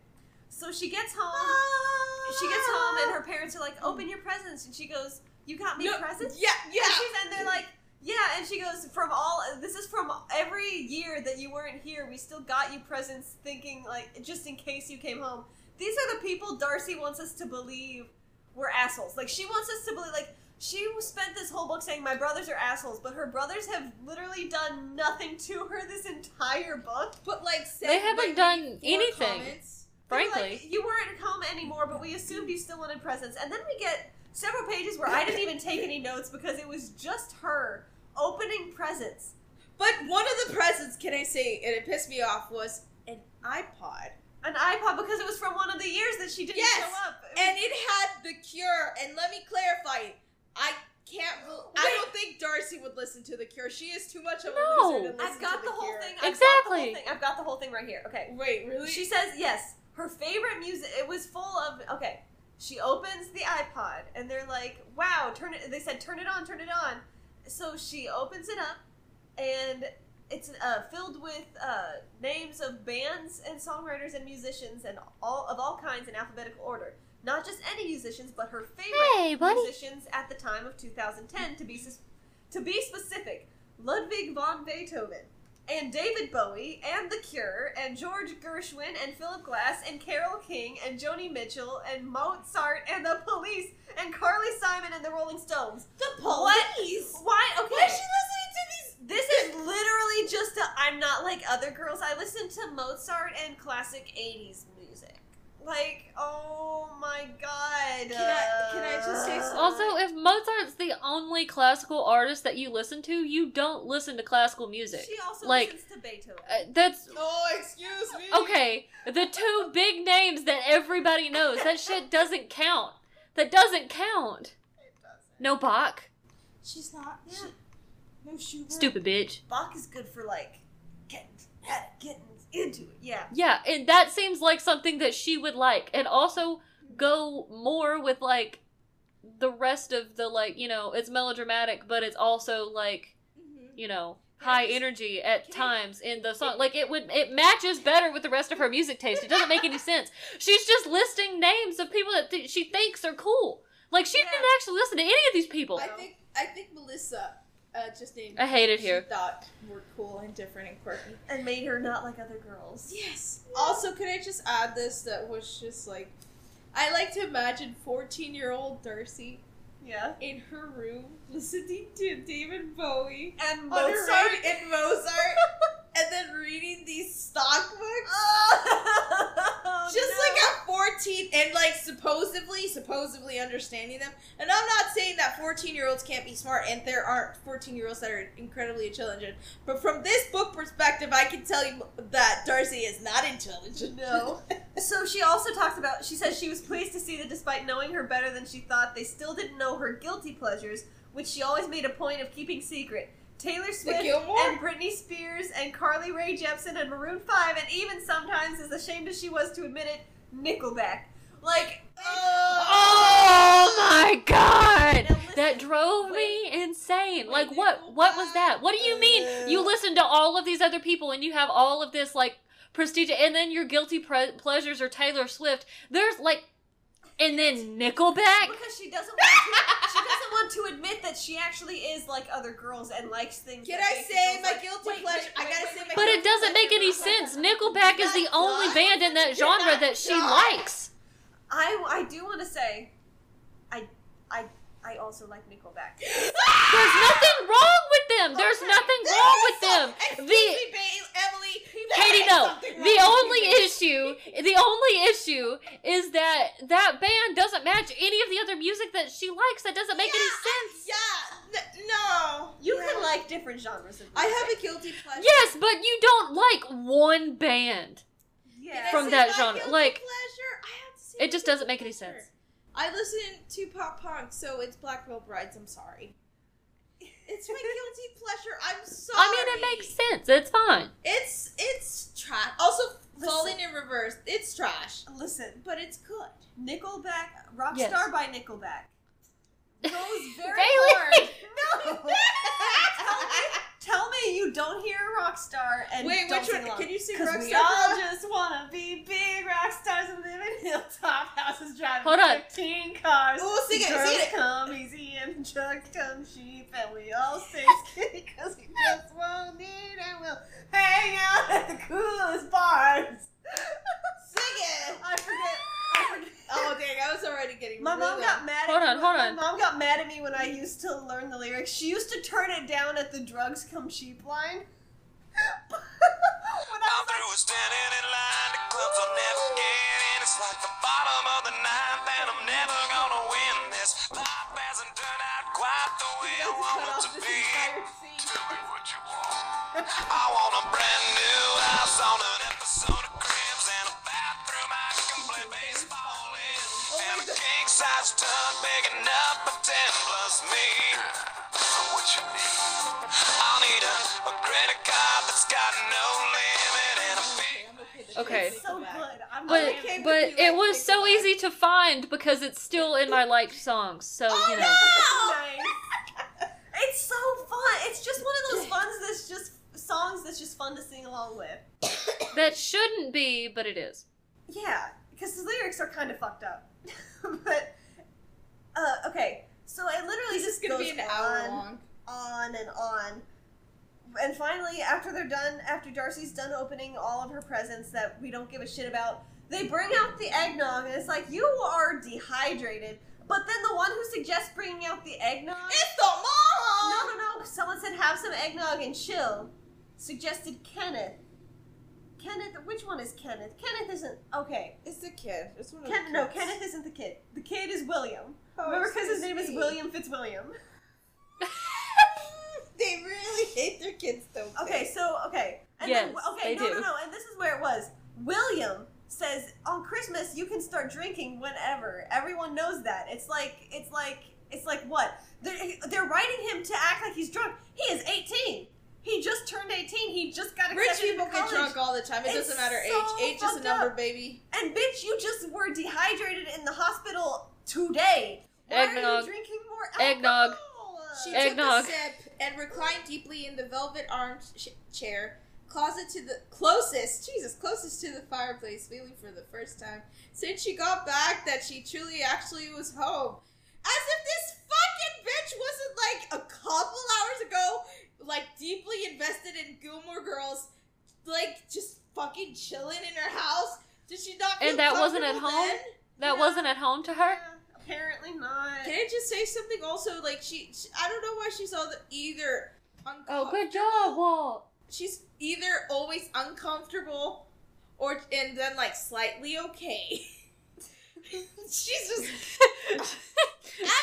Speaker 2: So she gets home. She gets home and her parents are like, "Open your presents." And she goes, "You got me
Speaker 3: No,
Speaker 2: presents?"
Speaker 3: Yeah, yeah.
Speaker 2: And, she's, and they're like, "Yeah." And she goes, "From all this is from every year that you weren't here. We still got you presents, thinking like just in case you came home. These are the people Darcy wants us to believe were assholes. Like she wants us to believe like." She spent this whole book saying my brothers are assholes, but her brothers have literally done nothing to her this entire book.
Speaker 3: But like, said,
Speaker 1: They haven't
Speaker 3: like,
Speaker 1: done anything.
Speaker 3: Comments.
Speaker 1: Frankly.
Speaker 2: like, you weren't home anymore, but we assumed you still wanted presents. And then we get several pages where I didn't even take any notes because it was just her opening presents.
Speaker 3: But one of the presents, can I say, and it pissed me off, was an iPod.
Speaker 2: An iPod because it was from one of the years that she didn't
Speaker 3: Yes,
Speaker 2: show up. It was-
Speaker 3: And it had The Cure. And let me clarify, I can't. bel- I don't think Darcy would listen to The Cure. She is too much of a
Speaker 1: No.
Speaker 3: loser to listen
Speaker 2: I've got
Speaker 3: to
Speaker 2: the
Speaker 3: The
Speaker 2: whole
Speaker 3: Cure.
Speaker 2: thing. I've Got the
Speaker 1: Exactly.
Speaker 2: whole thing. I've got the whole thing right here. Okay.
Speaker 3: Wait, really?
Speaker 2: She says yes. Her favorite music. It was full of. Okay. She opens the iPod and they're like, "Wow, turn it." They said, "Turn it on, turn it on." So she opens it up, and it's uh, filled with uh, names of bands and songwriters and musicians and all of all kinds in alphabetical order. Not just any musicians, but her favorite
Speaker 1: Hey,
Speaker 2: musicians at the time of 2010. To be to be specific, Ludwig von Beethoven and David Bowie and The Cure and George Gershwin and Philip Glass and Carole King and Joni Mitchell and Mozart and the Police and Carly Simon and the Rolling Stones.
Speaker 3: the
Speaker 2: What?
Speaker 3: police.
Speaker 2: Why? Okay.
Speaker 3: Why is she listening to these?
Speaker 2: This is literally just a. I'm not like other girls. I listen to Mozart and classic '80s music. Like, oh my god.
Speaker 3: Can I- can I just say
Speaker 2: Uh,
Speaker 3: something?
Speaker 1: Also, if Mozart's the only classical artist that you listen to, you don't listen to classical music.
Speaker 2: She also
Speaker 1: like-
Speaker 2: listens to Beethoven.
Speaker 1: Uh, that's
Speaker 3: Oh, excuse me.
Speaker 1: okay. The two big names that everybody knows. That shit doesn't count. That doesn't count. No Bach.
Speaker 3: She's not.
Speaker 2: Yeah.
Speaker 3: She, no Schubert.
Speaker 1: Stupid bitch.
Speaker 2: Bach is good for like getting getting into it. Yeah.
Speaker 1: Yeah, and that seems like something that she would like. And also go more with like the rest of the like, you know, it's melodramatic, but it's also like,
Speaker 3: Mhm.
Speaker 1: you know, high energy at times in the song. Like it would it matches better with the rest of her music taste. It doesn't make any sense. She's just listing names of people that th- she thinks are cool. Like she
Speaker 2: Yeah.
Speaker 1: didn't actually listen to any of these people.
Speaker 3: I think I think Melissa uh, just named.
Speaker 1: I hate it
Speaker 3: she
Speaker 1: here.
Speaker 3: Thought were cool and different and quirky.
Speaker 2: And made her not like other girls.
Speaker 3: Yes. Also, could I just add this? That was just like, I like to imagine fourteen-year-old Darcy
Speaker 2: Yeah.
Speaker 3: in her room listening to David Bowie
Speaker 2: And Mozart.
Speaker 3: radio- and Mozart, and then reading these stock books.
Speaker 2: Oh,
Speaker 3: just
Speaker 2: no.
Speaker 3: like at 14 and like supposedly supposedly understanding them and i'm not saying that 14 year olds can't be smart and there aren't 14 year olds that are incredibly intelligent but from this book perspective i can tell you that darcy is not intelligent
Speaker 2: No. So she also talks about. She says she was pleased to see that despite knowing her better than she thought, they still didn't know her guilty pleasures, which she always made a point of keeping secret. Taylor Swift and Britney Spears and Carly Rae Jepsen and Maroon Five, and even sometimes, as ashamed as she was to admit it, Nickelback. Like,
Speaker 1: Oh my god! That drove me insane. Like what what was that? What do you mean?
Speaker 3: Uh.
Speaker 1: You listen to all of these other people and you have all of this like prestige and then your guilty pre- pleasures are Taylor Swift. There's like and then Nickelback?
Speaker 2: because she doesn't want to, she doesn't want to admit that she actually is like other girls and likes things.
Speaker 3: Can
Speaker 2: that
Speaker 3: I say my
Speaker 2: like-
Speaker 3: guilty
Speaker 2: Wait,
Speaker 3: pleasure?
Speaker 2: wait,
Speaker 3: I gotta
Speaker 2: wait,
Speaker 3: say my
Speaker 1: But it doesn't make any sense. Nickelback is the only band in that genre that she likes.
Speaker 2: I I do want to say, I I I also like Nickelback.
Speaker 1: There's nothing wrong with them. There's
Speaker 2: Okay.
Speaker 1: nothing wrong with them.
Speaker 3: Excuse
Speaker 1: The
Speaker 3: me, ba- Emily. There
Speaker 1: Katie, no. The only
Speaker 3: you.
Speaker 1: issue, the only issue is that that band doesn't match any of the other music that she likes. That doesn't make
Speaker 3: Yeah,
Speaker 1: any sense.
Speaker 3: Yeah, n- no.
Speaker 2: You
Speaker 3: Yeah.
Speaker 2: can like different genres of music.
Speaker 3: I have a guilty pleasure.
Speaker 1: Yes, but you don't like one band.
Speaker 2: yeah.
Speaker 1: From that genre, like,
Speaker 3: pleasure? I have
Speaker 1: It just doesn't make
Speaker 3: guilty
Speaker 1: any sense.
Speaker 3: I listen to pop punk, so it's Black Veil Brides. I'm sorry. It's my guilty pleasure. I'm sorry.
Speaker 1: I mean, it makes sense. It's fine.
Speaker 3: It's it's trash. Also,
Speaker 2: Listen.
Speaker 3: Falling in Reverse. It's trash,
Speaker 2: Listen,
Speaker 3: but it's good.
Speaker 2: Nickelback, Rockstar
Speaker 1: Yes.
Speaker 2: by Nickelback goes very hard. No. tell, me, tell me you don't hear Rockstar and
Speaker 3: Wait,
Speaker 2: don't
Speaker 3: which one?
Speaker 2: along.
Speaker 3: Can you sing
Speaker 2: Because we
Speaker 3: Rockstar?
Speaker 2: all just wanna be big rock stars and live in hilltop houses, driving
Speaker 1: Hold on.
Speaker 2: 15 cars.
Speaker 3: Ooh, sing it,
Speaker 2: Girls
Speaker 3: sing it.
Speaker 2: come easy and trucks come cheap, and we all stay skinny because we just won't need and we'll hang out at the coolest bars.
Speaker 3: Sing it.
Speaker 2: I forget. I forget.
Speaker 3: Oh dang! I was already getting.
Speaker 2: My mom got mad at
Speaker 1: Hold
Speaker 2: me.
Speaker 1: on, hold on.
Speaker 2: My mom got mad at me when I used to learn the lyrics. She used to turn it down at the drugs come cheap line. when I
Speaker 4: I'm
Speaker 2: was like,
Speaker 4: through standing in line to clubs I'll never get in. It's like the bottom of the ninth, and I'm never gonna win this.
Speaker 2: Cut off this
Speaker 4: be.
Speaker 2: entire scene."
Speaker 4: Tell me what you want. I want a brand new house on an episode of Cribs and a bathroom I can play baseball in. Oh and a king size tub big enough for 10 plus me. What you need? I'll need a, a credit card that's got no limit and a big.
Speaker 1: Okay.
Speaker 2: So
Speaker 1: But
Speaker 2: really-
Speaker 3: okay with
Speaker 1: but it was so easy to find because it's still in my liked songs. So you know.
Speaker 2: Oh, nice. It's so fun. It's just one of those funs that's just songs that's just fun to sing along with.
Speaker 1: That shouldn't be, but it is.
Speaker 2: Yeah, because the lyrics are kind of fucked up. but uh, okay, so I literally
Speaker 3: This is
Speaker 2: just
Speaker 3: gonna
Speaker 2: goes
Speaker 3: be an hour
Speaker 2: on,
Speaker 3: long.
Speaker 2: on and on. And finally, after they're done, after Darcy's done opening all of her presents that we don't give a shit about, they bring out the eggnog, and it's like you are dehydrated. But then the one who suggests bringing out the eggnog.
Speaker 3: It's the mom.
Speaker 2: No, no, no. Someone said have some eggnog and chill. Suggested Kenneth. Kenneth, which one is Kenneth? Kenneth isn't okay.
Speaker 3: It's the kid. It's one of
Speaker 2: Ken,
Speaker 3: the
Speaker 2: no,
Speaker 3: kids.
Speaker 2: Kenneth isn't the kid. The kid is William.
Speaker 3: Oh,
Speaker 2: Remember, because his
Speaker 3: so
Speaker 2: name is. William Fitzwilliam.
Speaker 3: They really hate their kids, though.
Speaker 2: Okay, so okay, and
Speaker 1: Yes,
Speaker 2: then okay,
Speaker 1: they
Speaker 2: no,
Speaker 1: do.
Speaker 2: no, no, and this is where it was. William says on Christmas you can start drinking whenever. Everyone knows that. It's like it's like it's like what they're, they're writing him to act like he's drunk. He is eighteen. He just turned eighteen. He just got
Speaker 3: Rich
Speaker 2: accepted
Speaker 3: people get
Speaker 2: drunk.
Speaker 3: drunk all the time. It
Speaker 2: It's
Speaker 3: doesn't matter
Speaker 2: so
Speaker 3: age. Age is a number,
Speaker 2: up.
Speaker 3: baby.
Speaker 2: And bitch, you just were dehydrated in the hospital today. Why are
Speaker 1: Eggnog.
Speaker 2: you drinking more alcohol?
Speaker 1: Eggnog.
Speaker 3: She
Speaker 1: Eggnog.
Speaker 3: took a sip and reclined deeply in the velvet armchair, closet to the closest, Jesus, closest to the fireplace, feeling for the first time since she got back that she truly actually was home. As if this fucking bitch wasn't like a couple hours ago, like deeply invested in Gilmore Girls, like just fucking chilling in her house. Did she not? Feel
Speaker 1: And that wasn't at home?
Speaker 3: then?
Speaker 1: That
Speaker 2: Yeah.
Speaker 1: wasn't at home to her.
Speaker 2: Yeah, apparently not.
Speaker 3: Can I just say something also? Like she, she I don't know why she's all the, either.
Speaker 1: Oh, good
Speaker 3: uncomfortable-
Speaker 1: job, Walt.
Speaker 3: She's either always uncomfortable, or and then like slightly okay. she's just,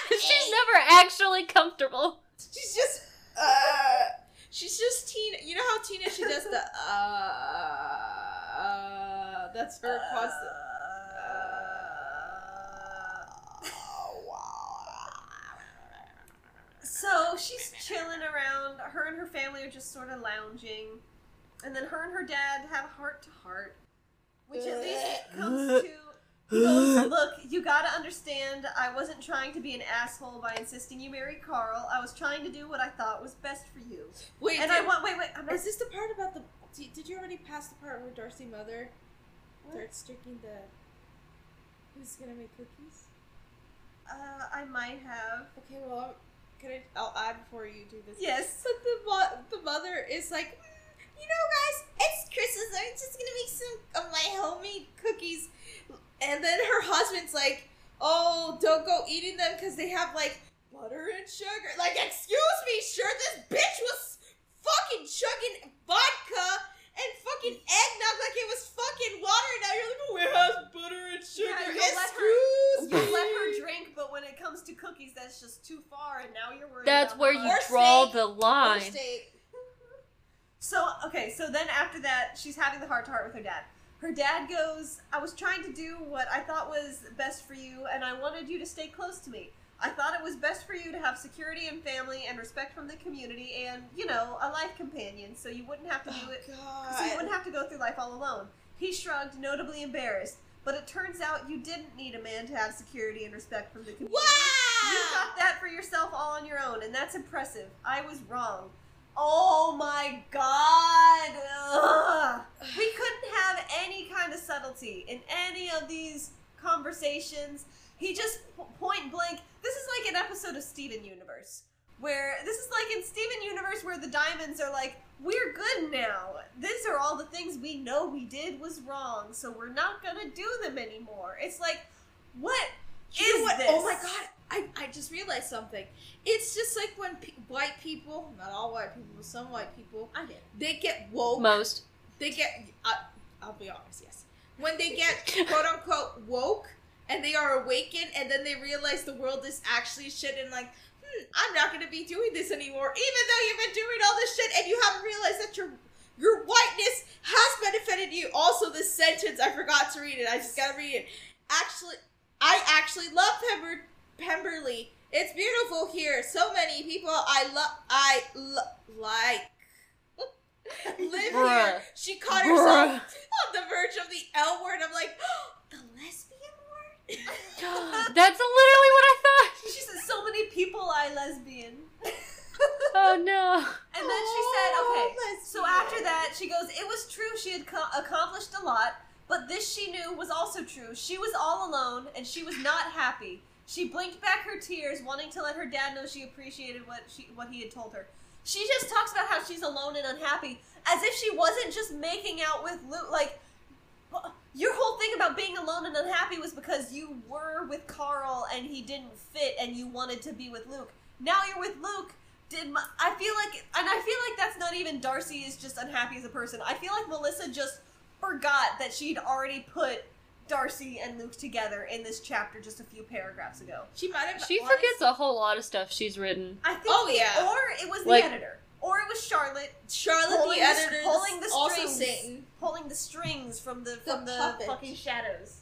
Speaker 1: She's never actually comfortable.
Speaker 3: she's just, uh, she's just teen. You know how Tina she does the uh, uh that's her constant.
Speaker 2: So she's chilling around. Her and her family are just sort of lounging. And then her and her dad have a heart to heart. Which at least comes to. Goes, Look, you gotta understand, I wasn't trying to be an asshole by insisting you marry Carl. I was trying to do what I thought was best for you.
Speaker 3: Wait,
Speaker 2: And
Speaker 3: did,
Speaker 2: I want. Wait, wait. I'm not.
Speaker 3: is this the part about the? Did you already pass the part where Darcy mother starts sticking the? Who's gonna make cookies?
Speaker 2: Uh, I might have.
Speaker 3: Okay, well, can I? I'll add before you do this.
Speaker 2: Yes.
Speaker 3: But the mo- the mother is like, "Mm, you know, guys, it's Christmas. I'm just gonna make some of my homemade cookies. And then her husband's like, oh, don't go eating them because they have like butter and sugar. Like, excuse me, sure, this bitch was fucking chugging vodka and fucking eggnog like it was fucking water. And now you're like, oh, it has butter and sugar.
Speaker 2: Yeah, you'll let her-
Speaker 3: excuse
Speaker 2: You
Speaker 3: me.
Speaker 2: let her drink, but when it comes to cookies, that's just too far, and now you're worried.
Speaker 1: That's
Speaker 2: about
Speaker 1: where
Speaker 2: her
Speaker 1: you
Speaker 3: Or
Speaker 2: heart.
Speaker 1: draw
Speaker 3: steak.
Speaker 1: the
Speaker 3: Or
Speaker 1: line.
Speaker 3: steak.
Speaker 2: So okay, so then after that, she's having the heart to heart with her dad. Her dad goes, "I was trying to do what I thought was best for you, and I wanted you to stay close to me. I thought it was best for you to have security and family and respect from the community, and you know, a life companion, so you wouldn't have to do
Speaker 3: Oh,
Speaker 2: it. So you wouldn't have to go through life all alone." He shrugged, notably embarrassed. But it turns out you didn't need a man to have security and respect from the community.
Speaker 3: Wow!
Speaker 2: You got that for yourself all on your own, and that's impressive. I was wrong. Oh my god! Ugh. We couldn't have any kind of subtlety in any of these conversations. He just point blank. This is like an episode of Steven Universe. Where this is like in Steven Universe where the diamonds are like, we're good now. These are all the things we know we did was wrong, so we're not gonna do them anymore. It's like, what
Speaker 3: You
Speaker 2: is
Speaker 3: what?
Speaker 2: this?
Speaker 3: Oh my god! I, I just realized something. It's just like when pe- white people, not all white people, but some white people,
Speaker 2: I did.
Speaker 3: they get woke.
Speaker 1: Most.
Speaker 3: They get. Uh, I'll be honest. Yes, when they get quote unquote woke and they are awakened, and then they realize the world is actually shit, and like, hmm, I'm not gonna be doing this anymore, even though you've been doing all this shit and you haven't realized that your your whiteness has benefited you. Also, this sentence I forgot to read it. I just gotta read it. Actually, I actually love Pember Pemberley. It's beautiful here. So many people I love. I lo- like. Live here. She caught herself
Speaker 1: Bruh.
Speaker 3: on the verge of the L word. I'm like, the lesbian word.
Speaker 1: That's literally what I thought.
Speaker 2: She said, "So many people I lesbian."
Speaker 1: Oh no.
Speaker 2: And then she said,
Speaker 3: Oh,
Speaker 2: okay, so after that, she goes, it was true she had co- accomplished a lot, but this she knew was also true. She was all alone, and she was not happy. She blinked back her tears, wanting to let her dad know she appreciated what she what he had told her. She just talks about how she's alone and unhappy, as if she wasn't just making out with Luke. Like, your whole thing about being alone and unhappy was because you were with Carl and he didn't fit, and you wanted to be with Luke. Now you're with Luke. Did my, I feel like, and I feel like that's not even Darcy is just unhappy as a person. I feel like Melissa just forgot that she'd already put Darcy and Luke together in this chapter just a few paragraphs ago.
Speaker 3: She might have.
Speaker 1: She
Speaker 3: honest-
Speaker 1: forgets a whole lot of stuff she's written.
Speaker 2: I think.
Speaker 3: Oh, yeah.
Speaker 2: Or it was the
Speaker 1: Like-
Speaker 2: editor, or it was Charlotte
Speaker 3: Charlotte,
Speaker 2: pulling
Speaker 3: the
Speaker 2: the-
Speaker 3: editor,
Speaker 2: pulling the
Speaker 3: also
Speaker 2: strings.
Speaker 3: Satan.
Speaker 2: pulling the strings from the
Speaker 3: The
Speaker 2: from the,
Speaker 3: puppet.
Speaker 2: fucking shadows.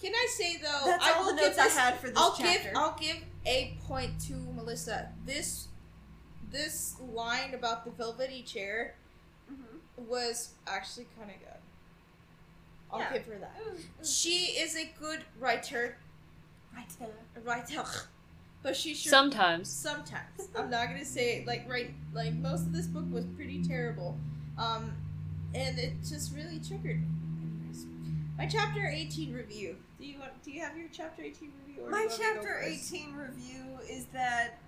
Speaker 3: Can I say though?
Speaker 2: That's
Speaker 3: I
Speaker 2: all
Speaker 3: will
Speaker 2: the
Speaker 3: give
Speaker 2: notes
Speaker 3: this,
Speaker 2: I had for this
Speaker 3: I'll
Speaker 2: chapter.
Speaker 3: give I'll give a point to Melissa. This this line about the velvety chair
Speaker 2: Mhm.
Speaker 3: was actually kind of good. I'll
Speaker 2: Yeah.
Speaker 3: give her that. She is a good writer,
Speaker 2: Right there.
Speaker 3: writer, but she should
Speaker 1: Sometimes.
Speaker 3: sometimes. I'm not gonna say like right like most of this book was pretty terrible, um, and it just really triggered me. Anyways, my chapter 18 review. Do you want? Do you have your chapter 18 review? Or
Speaker 2: My
Speaker 3: you want me to go
Speaker 2: chapter 18 review is that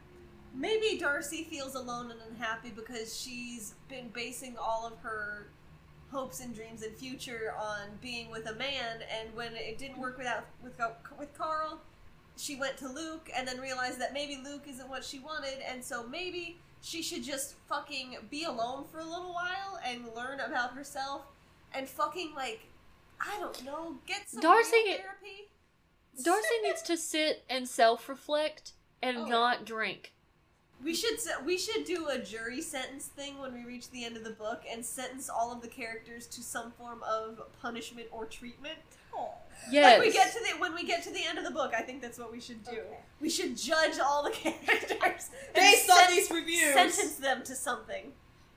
Speaker 2: maybe Darcy feels alone and unhappy because she's been basing all of her hopes and dreams and future on being with a man and when it didn't work without with with Carl she went to Luke and then realized that maybe Luke isn't what she wanted and so maybe she should just fucking be alone for a little while and learn about herself and fucking like I don't know get some
Speaker 1: Darcy-
Speaker 2: therapy
Speaker 1: Darcy needs to sit and self reflect and
Speaker 3: Oh.
Speaker 1: not drink.
Speaker 2: We should we should do a jury sentence thing when we reach the end of the book and sentence all of the characters to some form of punishment or treatment.
Speaker 3: Oh,
Speaker 1: Yes.
Speaker 2: Like we get to the when we get to the end of the book, I think that's what we should do.
Speaker 3: Okay.
Speaker 2: We should judge all the characters and
Speaker 3: Based on these reviews.
Speaker 2: Sentence them to something.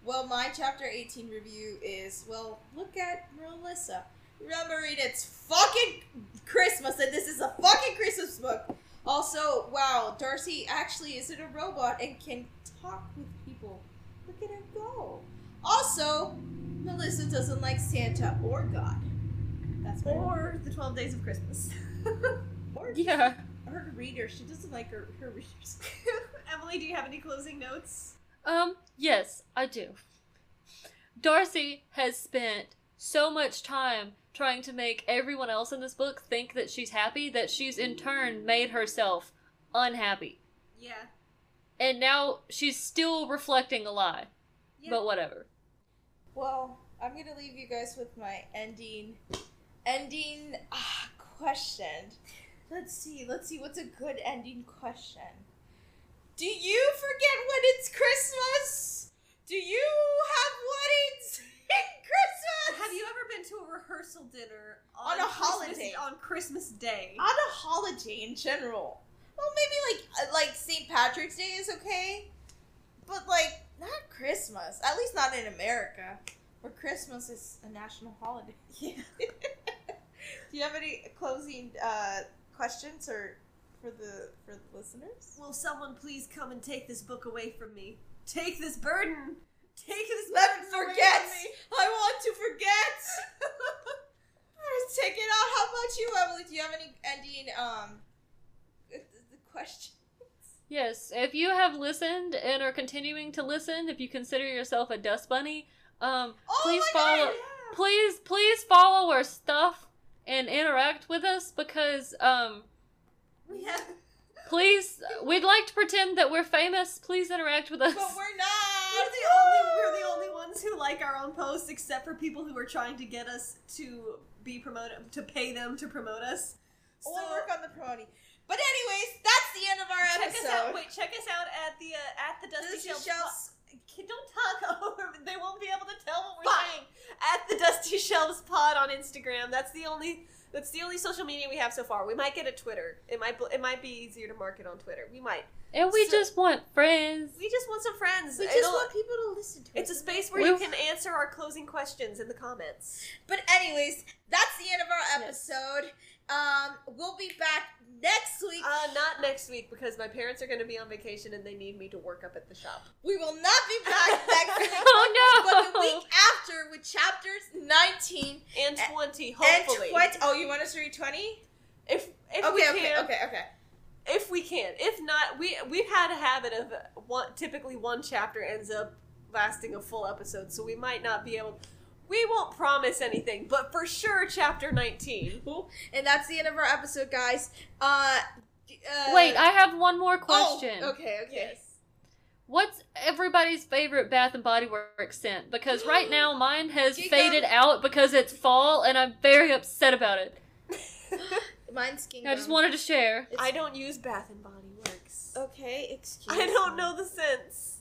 Speaker 3: Well, my chapter 18 review is well, look at Melissa. Remembering it's fucking Christmas and this is a fucking Christmas book. Also, wow, Darcy actually isn't a robot and can talk with people. Look at her go. Also, Melissa doesn't like Santa or God. That's my
Speaker 2: Or the Twelve Days of Christmas.
Speaker 3: or
Speaker 1: Yeah.
Speaker 3: her reader. She doesn't like her, her readers.
Speaker 2: Emily, do you have any closing notes?
Speaker 1: Um, yes, I do. Darcy has spent so much time trying to make everyone else in this book think that she's happy that she's in turn made herself unhappy.
Speaker 2: Yeah.
Speaker 1: And now she's still reflecting a lie.
Speaker 2: Yeah.
Speaker 1: But whatever.
Speaker 3: Well, I'm gonna leave you guys with my ending, ending ah, question. Let's see. Let's see. What's a good ending question? Do you forget when it's Christmas? Do you have weddings in Christmas?
Speaker 2: Have you ever been to a rehearsal dinner
Speaker 3: On a
Speaker 2: Christmas-
Speaker 3: holiday.
Speaker 2: on Christmas Day?
Speaker 3: on a holiday in general? Well, maybe like uh, like St. Patrick's Day is okay, but like not Christmas. At least not in America, where Christmas is a national holiday.
Speaker 2: Yeah.
Speaker 3: Do you have any closing uh, questions or for the for the listeners?
Speaker 2: Will someone please come and take this book away from me? Take this burden. Take this
Speaker 3: Let
Speaker 2: burden
Speaker 3: forget.
Speaker 2: me.
Speaker 3: I want to forget. First, take it out. How about you, Emily? Do you have any ending um the the questions?
Speaker 1: Yes, if you have listened and are continuing to listen, if you consider yourself a dust bunny, um,
Speaker 3: Oh
Speaker 1: please
Speaker 3: my God,
Speaker 1: follow. Please, please follow our stuff and interact with us because, um,
Speaker 2: We have.
Speaker 1: please, we'd like to pretend that we're famous. Please interact with us.
Speaker 3: But we're not.
Speaker 2: We're the only we're the only ones who like our own posts, except for people who are trying to get us to be promoted, to pay them to promote us.
Speaker 3: We'll work on the promoting. But anyways, that's the end of our
Speaker 2: check
Speaker 3: episode.
Speaker 2: us out. Wait, check us out at the uh, at the Dusty,
Speaker 3: Dusty
Speaker 2: Shelves. Don't talk over. They won't be able to tell what we're
Speaker 3: Fine.
Speaker 2: saying. At the Dusty Shelves Pod on Instagram. That's the only. That's the only social media we have so far. We might get a Twitter. It might. It might be easier to market on Twitter. We might.
Speaker 1: And we
Speaker 2: So-
Speaker 1: just want friends.
Speaker 2: We just want some friends.
Speaker 3: We just
Speaker 2: It'll-
Speaker 3: want people to listen to it.
Speaker 2: It's a space where
Speaker 1: We-
Speaker 2: you can answer our closing questions in the comments.
Speaker 3: But anyways, that's the end of our episode. Um, we'll be back next week.
Speaker 2: Uh, not next week because my parents are going to be on vacation and they need me to work up at the shop.
Speaker 3: we will not be back next week.
Speaker 1: Oh, no.
Speaker 3: But the week after with chapters 19
Speaker 2: And twenty, hopefully.
Speaker 3: and
Speaker 2: hopefully.
Speaker 3: 20. Oh, you want us to read 20?
Speaker 2: If if
Speaker 3: Okay,
Speaker 2: we
Speaker 3: okay,
Speaker 2: can,
Speaker 3: okay, okay.
Speaker 2: if we can. If not, we we've had a habit of one. Typically, one chapter ends up lasting a full episode, so we might not be able. We won't promise anything, but for sure, chapter nineteen.
Speaker 3: And that's the end of our episode, guys. Uh, uh
Speaker 1: Wait, I have one more question.
Speaker 3: Oh, okay, okay.
Speaker 1: What's everybody's favorite Bath and Body Works scent? Because right now mine has
Speaker 3: Giga.
Speaker 1: faded out because it's fall and I'm very upset about it.
Speaker 3: Mine's Gingham.
Speaker 1: I just wanted to share.
Speaker 2: I don't use Bath and Body Works.
Speaker 3: Okay, excuse
Speaker 2: I don't know the sense.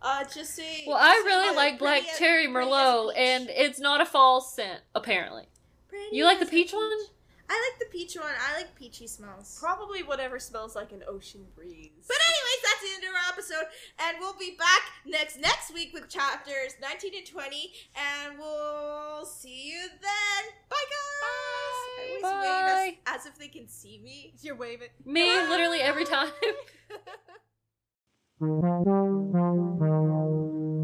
Speaker 3: Uh, just say.
Speaker 1: Well, I really like Black
Speaker 3: pretty-
Speaker 1: Cherry Merlot, and it's not a fall scent, apparently.
Speaker 3: Pretty
Speaker 1: You like the
Speaker 3: as
Speaker 1: peach one?
Speaker 3: I like the peach one. I like peachy smells.
Speaker 2: Probably whatever smells like an ocean breeze.
Speaker 3: But anyways, that's the end of our episode, and we'll be back next next week with chapters 19 and 20, and we'll see you then. Bye, guys. I always
Speaker 1: Bye.
Speaker 3: wave as, as if they can see me.
Speaker 2: You're waving.
Speaker 1: Me, literally every time. Thank you.